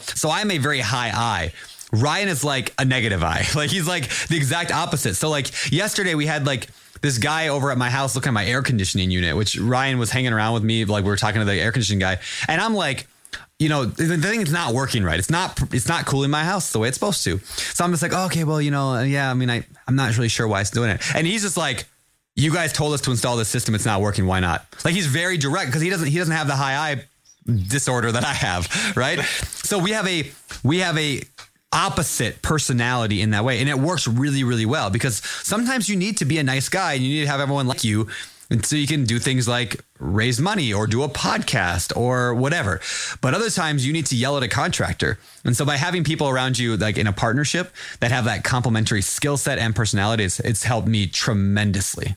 So I'm a very high I. Ryan is like a negative I. Like he's like the exact opposite. So like yesterday we had like this guy over at my house looking at my air conditioning unit, which Ryan was hanging around with me. Like we were talking to the air conditioning guy, and I'm like, you know, the, thing is not working right. It's not, it's not cooling my house the way it's supposed to. So I'm just like, oh, okay, well, you know, uh, yeah, I mean, I, I'm not really sure why it's doing it. And he's just like, you guys told us to install this system. It's not working. Why not? Like he's very direct because he doesn't, he doesn't have the high I disorder that I have. Right. so we have a, we have a, opposite personality in that way and it works really really well because sometimes you need to be a nice guy and you need to have everyone like you and so you can do things like raise money or do a podcast or whatever. But other times you need to yell at a contractor. And so by having people around you like in a partnership that have that complementary skill set and personality, it's, it's helped me tremendously.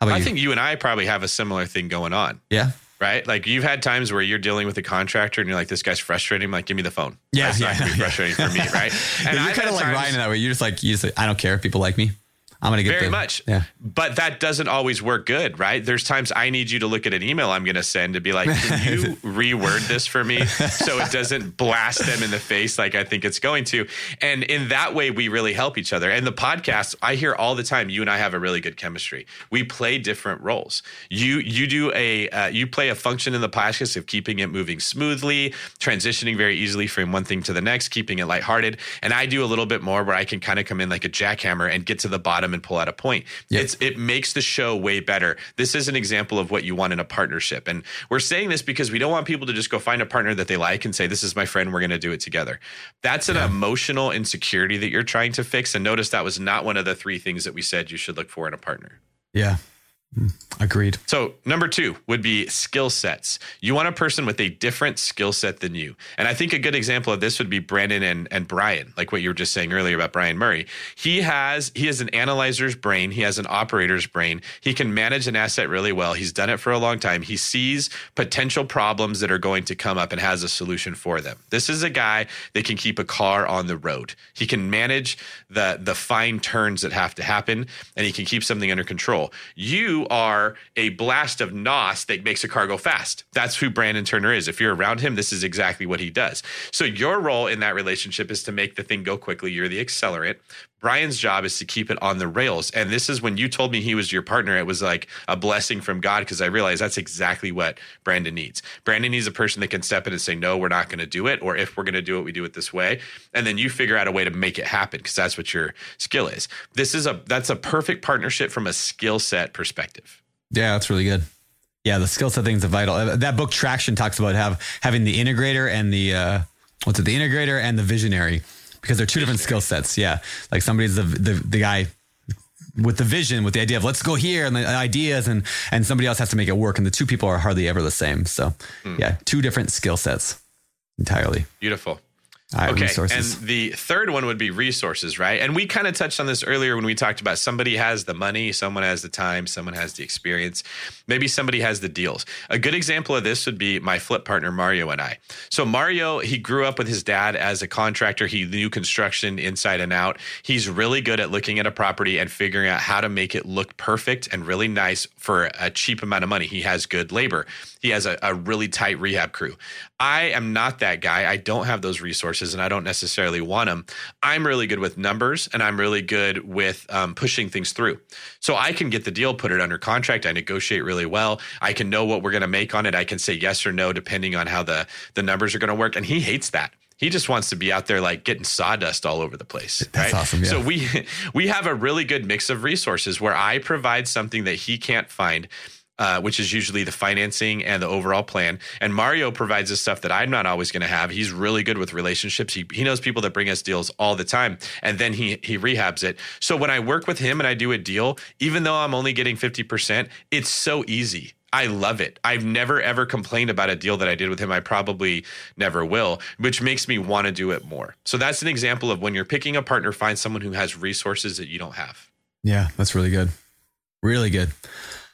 How about I you? think you and I probably have a similar thing going on. yeah. Right? Like you've had times where you're dealing with a contractor and you're like, this guy's frustrating. I'm like, give me the phone. Yeah, That's not yeah, yeah. frustrating for me, right? And you're I've kind of like times- Ryan in that way. You're just like, you just, I don't care if people like me. I'm going to get Very the- much. Yeah. But that doesn't always work good, right? There's times I need you to look at an email I'm going to send to be like, can you reword this for me so it doesn't blast them in the face like I think it's going to? And in that way, we really help each other. And the podcast, I hear all the time, you and I have a really good chemistry. We play different roles. You you do a uh, you play a function in the podcast of keeping it moving smoothly, transitioning very easily from one thing to the next, keeping it lighthearted. And I do a little bit more where I can kind of come in like a jackhammer and get to the bottom and pull out a point. Yep. It's it makes the show way better. This is an example of what you want in a partnership. And we're saying this because we don't want people to just go find a partner that they like and say, This is my friend, we're gonna do it together. That's an emotional insecurity that you're trying to fix. And notice that was not one of the three things that we said you should look for in a partner. Yeah. Mm, Agreed. So, number two would be skill sets. You want a person with a different skill set than you. And I think a good example of this would be Brandon and, and Brian, like what you were just saying earlier about Brian Murray. He has he has an analyzer's brain, he has an operator's brain. He can manage an asset really well. He's done it for a long time. He sees potential problems that are going to come up and has a solution for them. This is a guy that can keep a car on the road. He can manage the the fine turns that have to happen and he can keep something under control. You are a blast of NOS that makes a car go fast. That's who Brandon Turner is. If you're around him, this is exactly what he does. So your role in that relationship is to make the thing go quickly. You're the accelerant. Brian's job is to keep it on the rails. And this is when you told me he was your partner, it was like a blessing from God because I realized that's exactly what Brandon needs. Brandon needs a person that can step in and say, no, we're not going to do it. Or if we're going to do it, we do it this way. And then you figure out a way to make it happen because that's what your skill is. This is a, that's a perfect partnership from a skill set perspective. Yeah, that's really good. Yeah, the skill set thing's a vital. uh, That book Traction talks about have having the integrator and the uh, what's it? The integrator and the visionary because they're two different skill sets. Yeah, like somebody's the the, the guy with the vision, with the idea of let's go here and the ideas, and and somebody else has to make it work. And the two people are hardly ever the same. So yeah, two different skill sets entirely. Beautiful. Right, Okay. resources. And the third one would be resources, right? And we kind of touched on this earlier when we talked about somebody has the money, someone has the time, someone has the experience, maybe somebody has the deals. A good example of this would be my flip partner, Mario, and I. So, Mario, he grew up with his dad as a contractor. He knew construction inside and out. He's really good at looking at a property and figuring out how to make it look perfect and really nice for a cheap amount of money. He has good labor. He has a, a really tight rehab crew. I am not that guy. I don't have those resources. and I don't necessarily want them. I'm really good with numbers and I'm really good with um, pushing things through. So I can get the deal, put it under contract. I negotiate really well. I can know what we're going to make on it. I can say yes or no depending on how the the numbers are going to work. And he hates that. He just wants to be out there like getting sawdust all over the place. That's right? awesome. Yeah. So we we have a really good mix of resources where I provide something that he can't find. Uh, which is usually the financing and the overall plan. And Mario provides us stuff that I'm not always going to have. He's really good with relationships. He, he knows people that bring us deals all the time, and then he he rehabs it. So when I work with him and I do a deal, even though I'm only getting fifty percent, it's so easy. I love it. I've never ever complained about a deal that I did with him. I probably never will, which makes me want to do it more. So that's an example of when you're picking a partner, find someone who has resources that you don't have. Yeah, that's really good. Really good.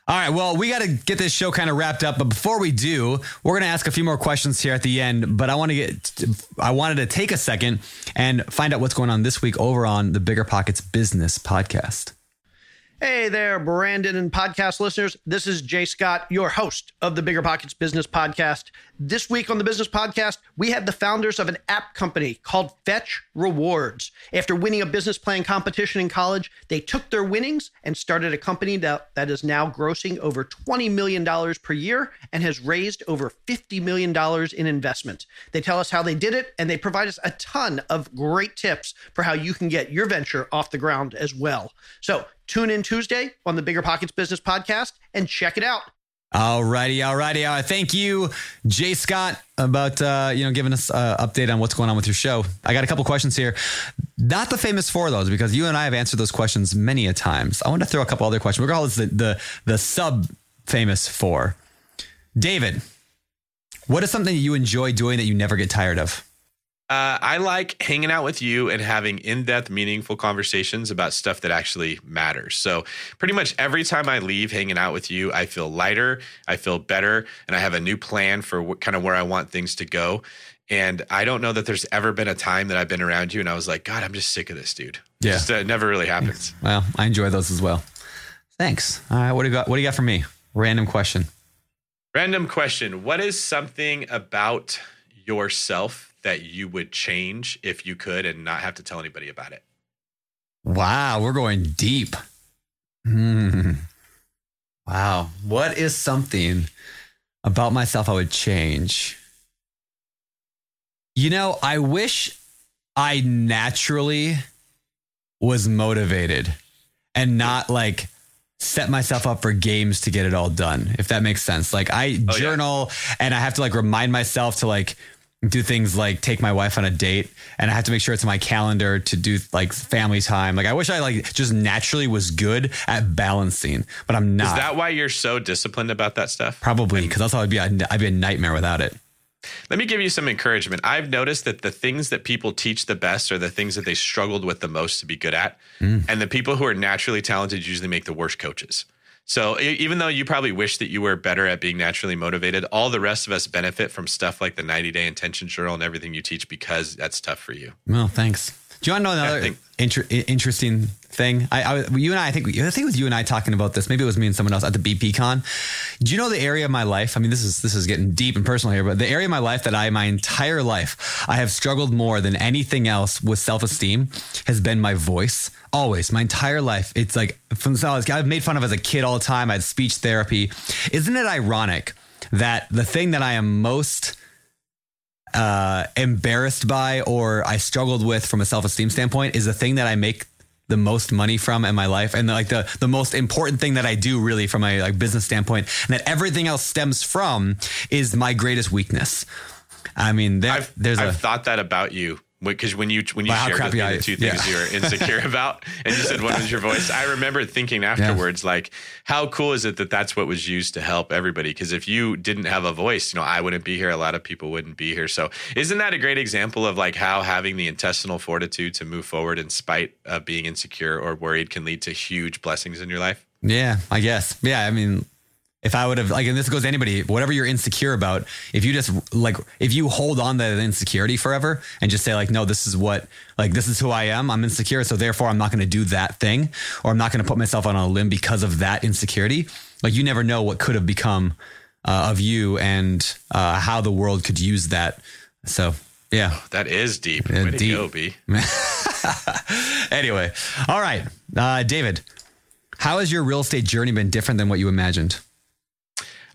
All right, well, we got to get this show kind of wrapped up, but before we do, we're going to ask a few more questions here at the end, but I want to get I wanted to take a second and find out what's going on this week over on the Bigger Pockets Business podcast. Hey there, Brandon and podcast listeners. This is Jay Scott, your host of the Bigger Pockets Business Podcast. This week on the Business Podcast, we have the founders of an app company called Fetch Rewards. After winning a business plan competition in college, they took their winnings and started a company that, that is now grossing over $20 million per year and has raised over $50 million in investment. They tell us how they did it, and they provide us a ton of great tips for how you can get your venture off the ground as well. So, Tune in Tuesday on the Bigger Pockets Business Podcast and check it out. All righty, all righty. Right. Thank you, Jay Scott, about uh, you know giving us an uh, update on what's going on with your show. I got a couple questions here. Not the famous four those because you and I have answered those questions many a times. I want to throw a couple other questions. We're going to call this the the, the sub famous four. David, what is something that you enjoy doing that you never get tired of? Uh, I like hanging out with you and having in depth, meaningful conversations about stuff that actually matters. So, pretty much every time I leave hanging out with you, I feel lighter, I feel better, and I have a new plan for what, kind of where I want things to go. And I don't know that there's ever been a time that I've been around you and I was like, God, I'm just sick of this dude. Yeah. Just, uh, it never really happens. Well, I enjoy those as well. Thanks. All right. What do you got? What do you got for me? Random question. Random question What is something about yourself that you would change if you could and not have to tell anybody about it? Wow, we're going deep. Hmm. Wow. What is something about myself I would change? You know, I wish I naturally was motivated and not like set myself up for games to get it all done, if that makes sense. Like I Oh, yeah. journal and I have to like remind myself to like do things like take my wife on a date and I have to make sure it's in my calendar to do like family time. Like I wish I like just naturally was good at balancing, but I'm not. Is that why you're so disciplined about that stuff? Probably because else I'd be a, I'd be a nightmare without it. Let me give you some encouragement. I've noticed that the things that people teach the best are the things that they struggled with the most to be good at. Mm. And the people who are naturally talented usually make the worst coaches. So even though you probably wish that you were better at being naturally motivated, all the rest of us benefit from stuff like the 90 day intention journal and everything you teach because that's tough for you. Well, thanks. Do you want to know another think- inter- interesting thing? I, I, you and I, I think, I think it was you and I talking about this. Maybe it was me and someone else at the BP Con. Do you know the area of my life? I mean, this is this is getting deep and personal here, but the area of my life that I, my entire life, I have struggled more than anything else with self esteem has been my voice. Always, my entire life. It's like from I was, I've made fun of as a kid all the time. I had speech therapy. Isn't it ironic that the thing that I am most uh, embarrassed by or I struggled with from a self esteem standpoint is the thing that I make the most money from in my life and like the the most important thing that I do really from my like business standpoint and that everything else stems from is my greatest weakness. I mean, there, I've, there's I've a thought that about you because when you when you Wow, shared with me I- the two yeah. things you were insecure about, and you said one was your voice, I remember thinking afterwards, like, how cool is it that that's what was used to help everybody? Because if you didn't have a voice, you know, I wouldn't be here. A lot of people wouldn't be here. So, isn't that a great example of like how having the intestinal fortitude to move forward in spite of being insecure or worried can lead to huge blessings in your life? Yeah, I guess. Yeah, I mean, if I would have like, and this goes to anybody, whatever you're insecure about, if you just like, if you hold on to that insecurity forever and just say like, no, this is what, like, this is who I am. I'm insecure, so therefore I'm not going to do that thing, or I'm not going to put myself on a limb because of that insecurity. Like, you never know what could have become uh, of you and uh, how the world could use that. So. Yeah. That is deep. Way to deep. go, B. anyway, all right, uh, David, how has your real estate journey been different than what you imagined?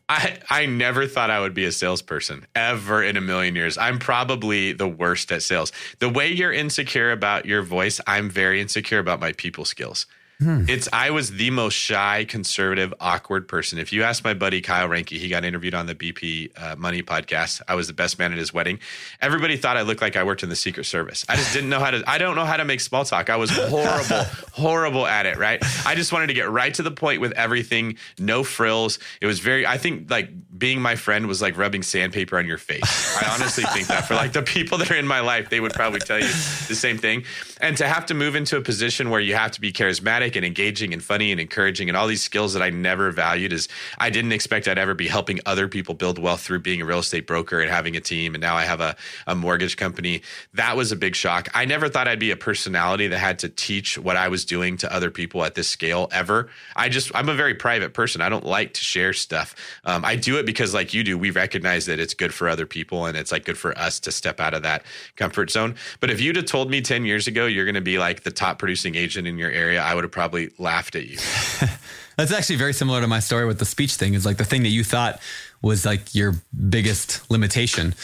I, I never thought I would be a salesperson ever in a million years. I'm probably the worst at sales. The way you're insecure about your voice, I'm very insecure about my people skills. It's I was the most shy, conservative, awkward person. If you ask my buddy Kyle Ranke, he got interviewed on the BP uh, Money podcast. I was the best man at his wedding. Everybody thought I looked like I worked in the Secret Service. I just didn't know how to. I don't know how to make small talk. I was horrible, horrible at it. Right. I just wanted to get right to the point with everything. No frills. It was very. I think like being my friend was like rubbing sandpaper on your face. I honestly think that for like the people that are in my life, they would probably tell you the same thing. And to have to move into a position where you have to be charismatic and engaging and funny and encouraging and all these skills that I never valued is I didn't expect I'd ever be helping other people build wealth through being a real estate broker and having a team. And now I have a, a mortgage company. That was a big shock. I never thought I'd be a personality that had to teach what I was doing to other people at this scale ever. I just, I'm a very private person. I don't like to share stuff. Um, I do it because, like you do, we recognize that it's good for other people and it's like good for us to step out of that comfort zone. But if you'd have told me 10 years ago you're going to be like the top producing agent in your area, I would have probably laughed at you. That's actually very similar to my story with the speech thing. Is like the thing that you thought was like your biggest limitation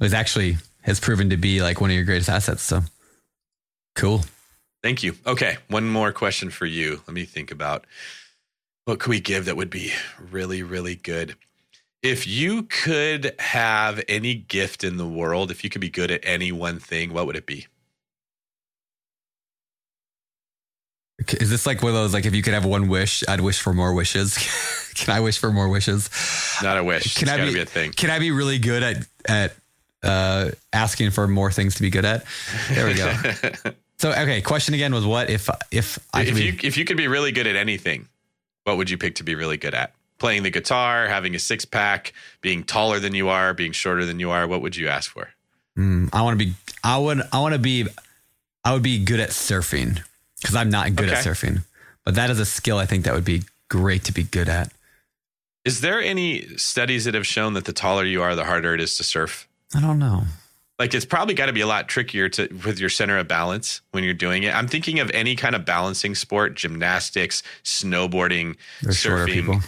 was actually has proven to be like one of your greatest assets. So cool. Thank you. Okay, one more question for you. Let me think about what could we give that would be really, really good. If you could have any gift in the world, if you could be good at any one thing, what would it be? Is this like one of those like if you could have one wish, I'd wish for more wishes? can I wish for more wishes? Not a wish. Can it's I be, be a thing. Can I be really good at at uh, asking for more things to be good at? There we go. so okay, question again was what if if I if be- you if you could be really good at anything, what would you pick to be really good at? Playing the guitar, having a six pack, being taller than you are, being shorter than you are. What would you ask for? Mm, I want to be. I would. I want to be. I would be good at surfing because I'm not good at surfing. But that is a skill I think that would be great to be good at. Is there any studies that have shown that the taller you are, the harder it is to surf? I don't know. like it's probably got to be a lot trickier to with your center of balance when you're doing it. I'm thinking of any kind of balancing sport, gymnastics, snowboarding, They're surfing.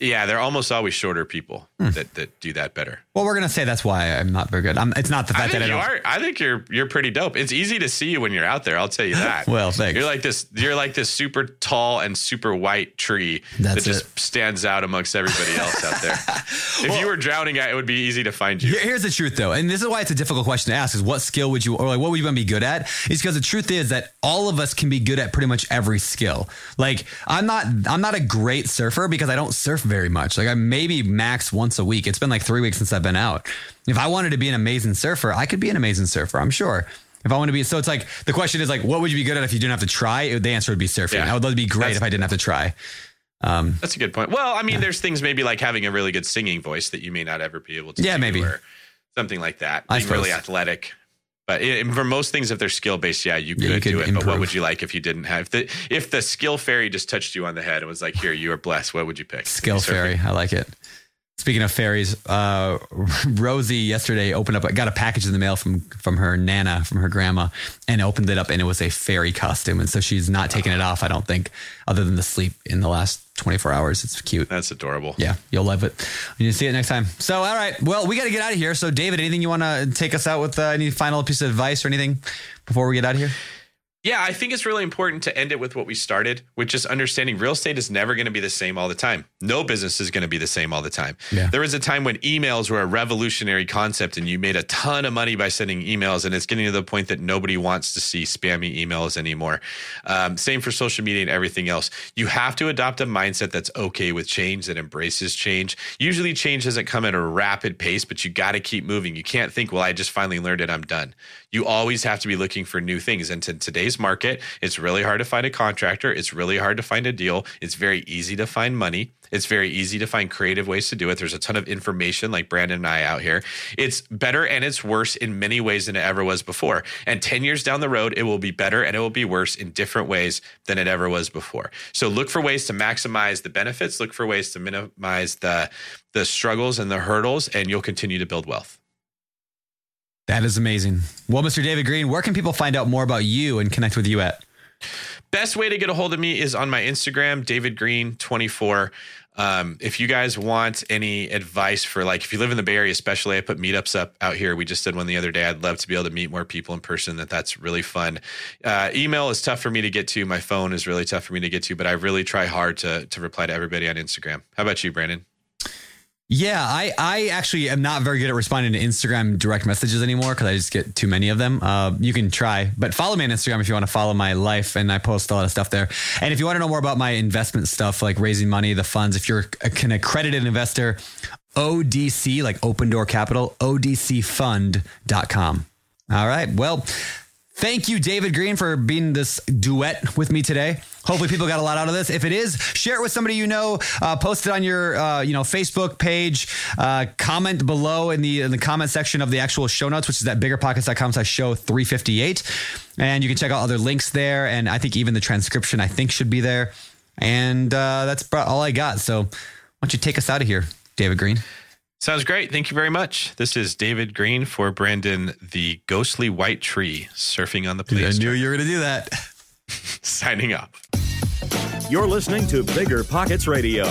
Yeah, they're almost always shorter people hmm. that, that do that better. Well, we're gonna say that's why I'm not very good. I'm, it's not the I fact think that I you don't. are. I think you're you're pretty dope. It's easy to see you when you're out there. I'll tell you that. Well, thanks. You're like this. You're like this super tall and super white tree That's that just it. stands out amongst everybody else out there. if you were drowning, it would be easy to find you. Here's the truth, though, and this is why it's a difficult question to ask: is what skill would you, or like, what would you want to be good at? Is because the truth is that all of us can be good at pretty much every skill. Like, I'm not, I'm not a great surfer because I don't surf very much. Like, I maybe max once a week. It's been like three weeks since I've been out. If I wanted to be an amazing surfer, I could be an amazing surfer. I'm sure. If I want to be, so it's like the question is like, what would you be good at if you didn't have to try? The answer would be surfing. Yeah. I would love to be great That's- if I didn't have to try. Um, That's a good point. Well, I mean, there's things maybe like having a really good singing voice that you may not ever be able to. Yeah, maybe. or something like that. I Being really athletic. But it, for most things, if they're skill based, yeah, you could, Yeah, you could do it. But what would you like if you didn't have if the if the skill fairy just touched you on the head and was like, "Here, you are blessed." What would you pick? Skill fairy. I like it. Speaking of fairies, uh, Rosie yesterday opened up, got a package in the mail from from her nana, from her grandma, and opened it up, and it was a fairy costume. And so she's not taking it off, I don't think, other than the sleep in the last 24 hours. It's cute. That's adorable. Yeah, you'll love it. You see it next time. So, all right. Well, we got to get out of here. So, David, anything you want to take us out with? Uh, any final piece of advice or anything before we get out of here? Yeah, I think it's really important to end it with what we started, which is understanding real estate is never going to be the same all the time. No business is going to be the same all the time. Yeah. There was a time when emails were a revolutionary concept and you made a ton of money by sending emails, and it's getting to the point that nobody wants to see spammy emails anymore. Um, same for social media and everything else. You have to adopt a mindset that's okay with change, that embraces change. Usually, change doesn't come at a rapid pace, but you got to keep moving. You can't think, well, I just finally learned it, I'm done. You always have to be looking for new things. And to today's market, it's really hard to find a contractor. It's really hard to find a deal. It's very easy to find money. It's very easy to find creative ways to do it. There's a ton of information like Brandon and I out here. It's better and it's worse in many ways than it ever was before. And 10 years down the road, it will be better and it will be worse in different ways than it ever was before. So look for ways to maximize the benefits, look for ways to minimize the the struggles and the hurdles and you'll continue to build wealth. That is amazing. Well, Mr. David Greene, where can people find out more about you and connect with you at? Best way to get a hold of me is on my Instagram, David Greene 24. Um, if you guys want any advice for like if you live in the Bay Area, especially, I put meetups up out here. We just did one the other day. I'd love to be able to meet more people in person. That that's really fun. Uh, email is tough for me to get to. My phone is really tough for me to get to, but I really try hard to to reply to everybody on Instagram. How about you, Brandon? Yeah, I, I actually am not very good at responding to Instagram direct messages anymore because I just get too many of them. Uh, you can try, but follow me on Instagram if you want to follow my life, and I post a lot of stuff there. And if you want to know more about my investment stuff, like raising money, the funds, if you're an accredited investor, ODC, like Open Door Capital, ODCFund.com. All right. Well, Thank you, David Greene, for being this duet with me today. Hopefully, people got a lot out of this. If it is, share it with somebody you know. Uh, post it on your, uh, you know, Facebook page. Uh, comment below in the in the comment section of the actual show notes, which is at biggerpockets.com/slash show three fifty eight, and you can check out other links there. And I think even the transcription I think should be there. And uh, that's all I got. So, why don't you take us out of here, David Greene? Sounds great. Thank you very much. This is David Greene for Brandon, the ghostly white tree surfing on the play. I knew you were going to do that. Signing up. You're listening to Bigger Pockets Radio,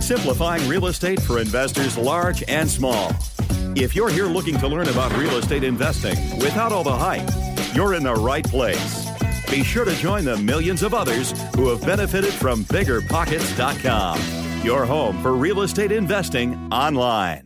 simplifying real estate for investors large and small. If you're here looking to learn about real estate investing without all the hype, you're in the right place. Be sure to join the millions of others who have benefited from biggerpockets.com, your home for real estate investing online.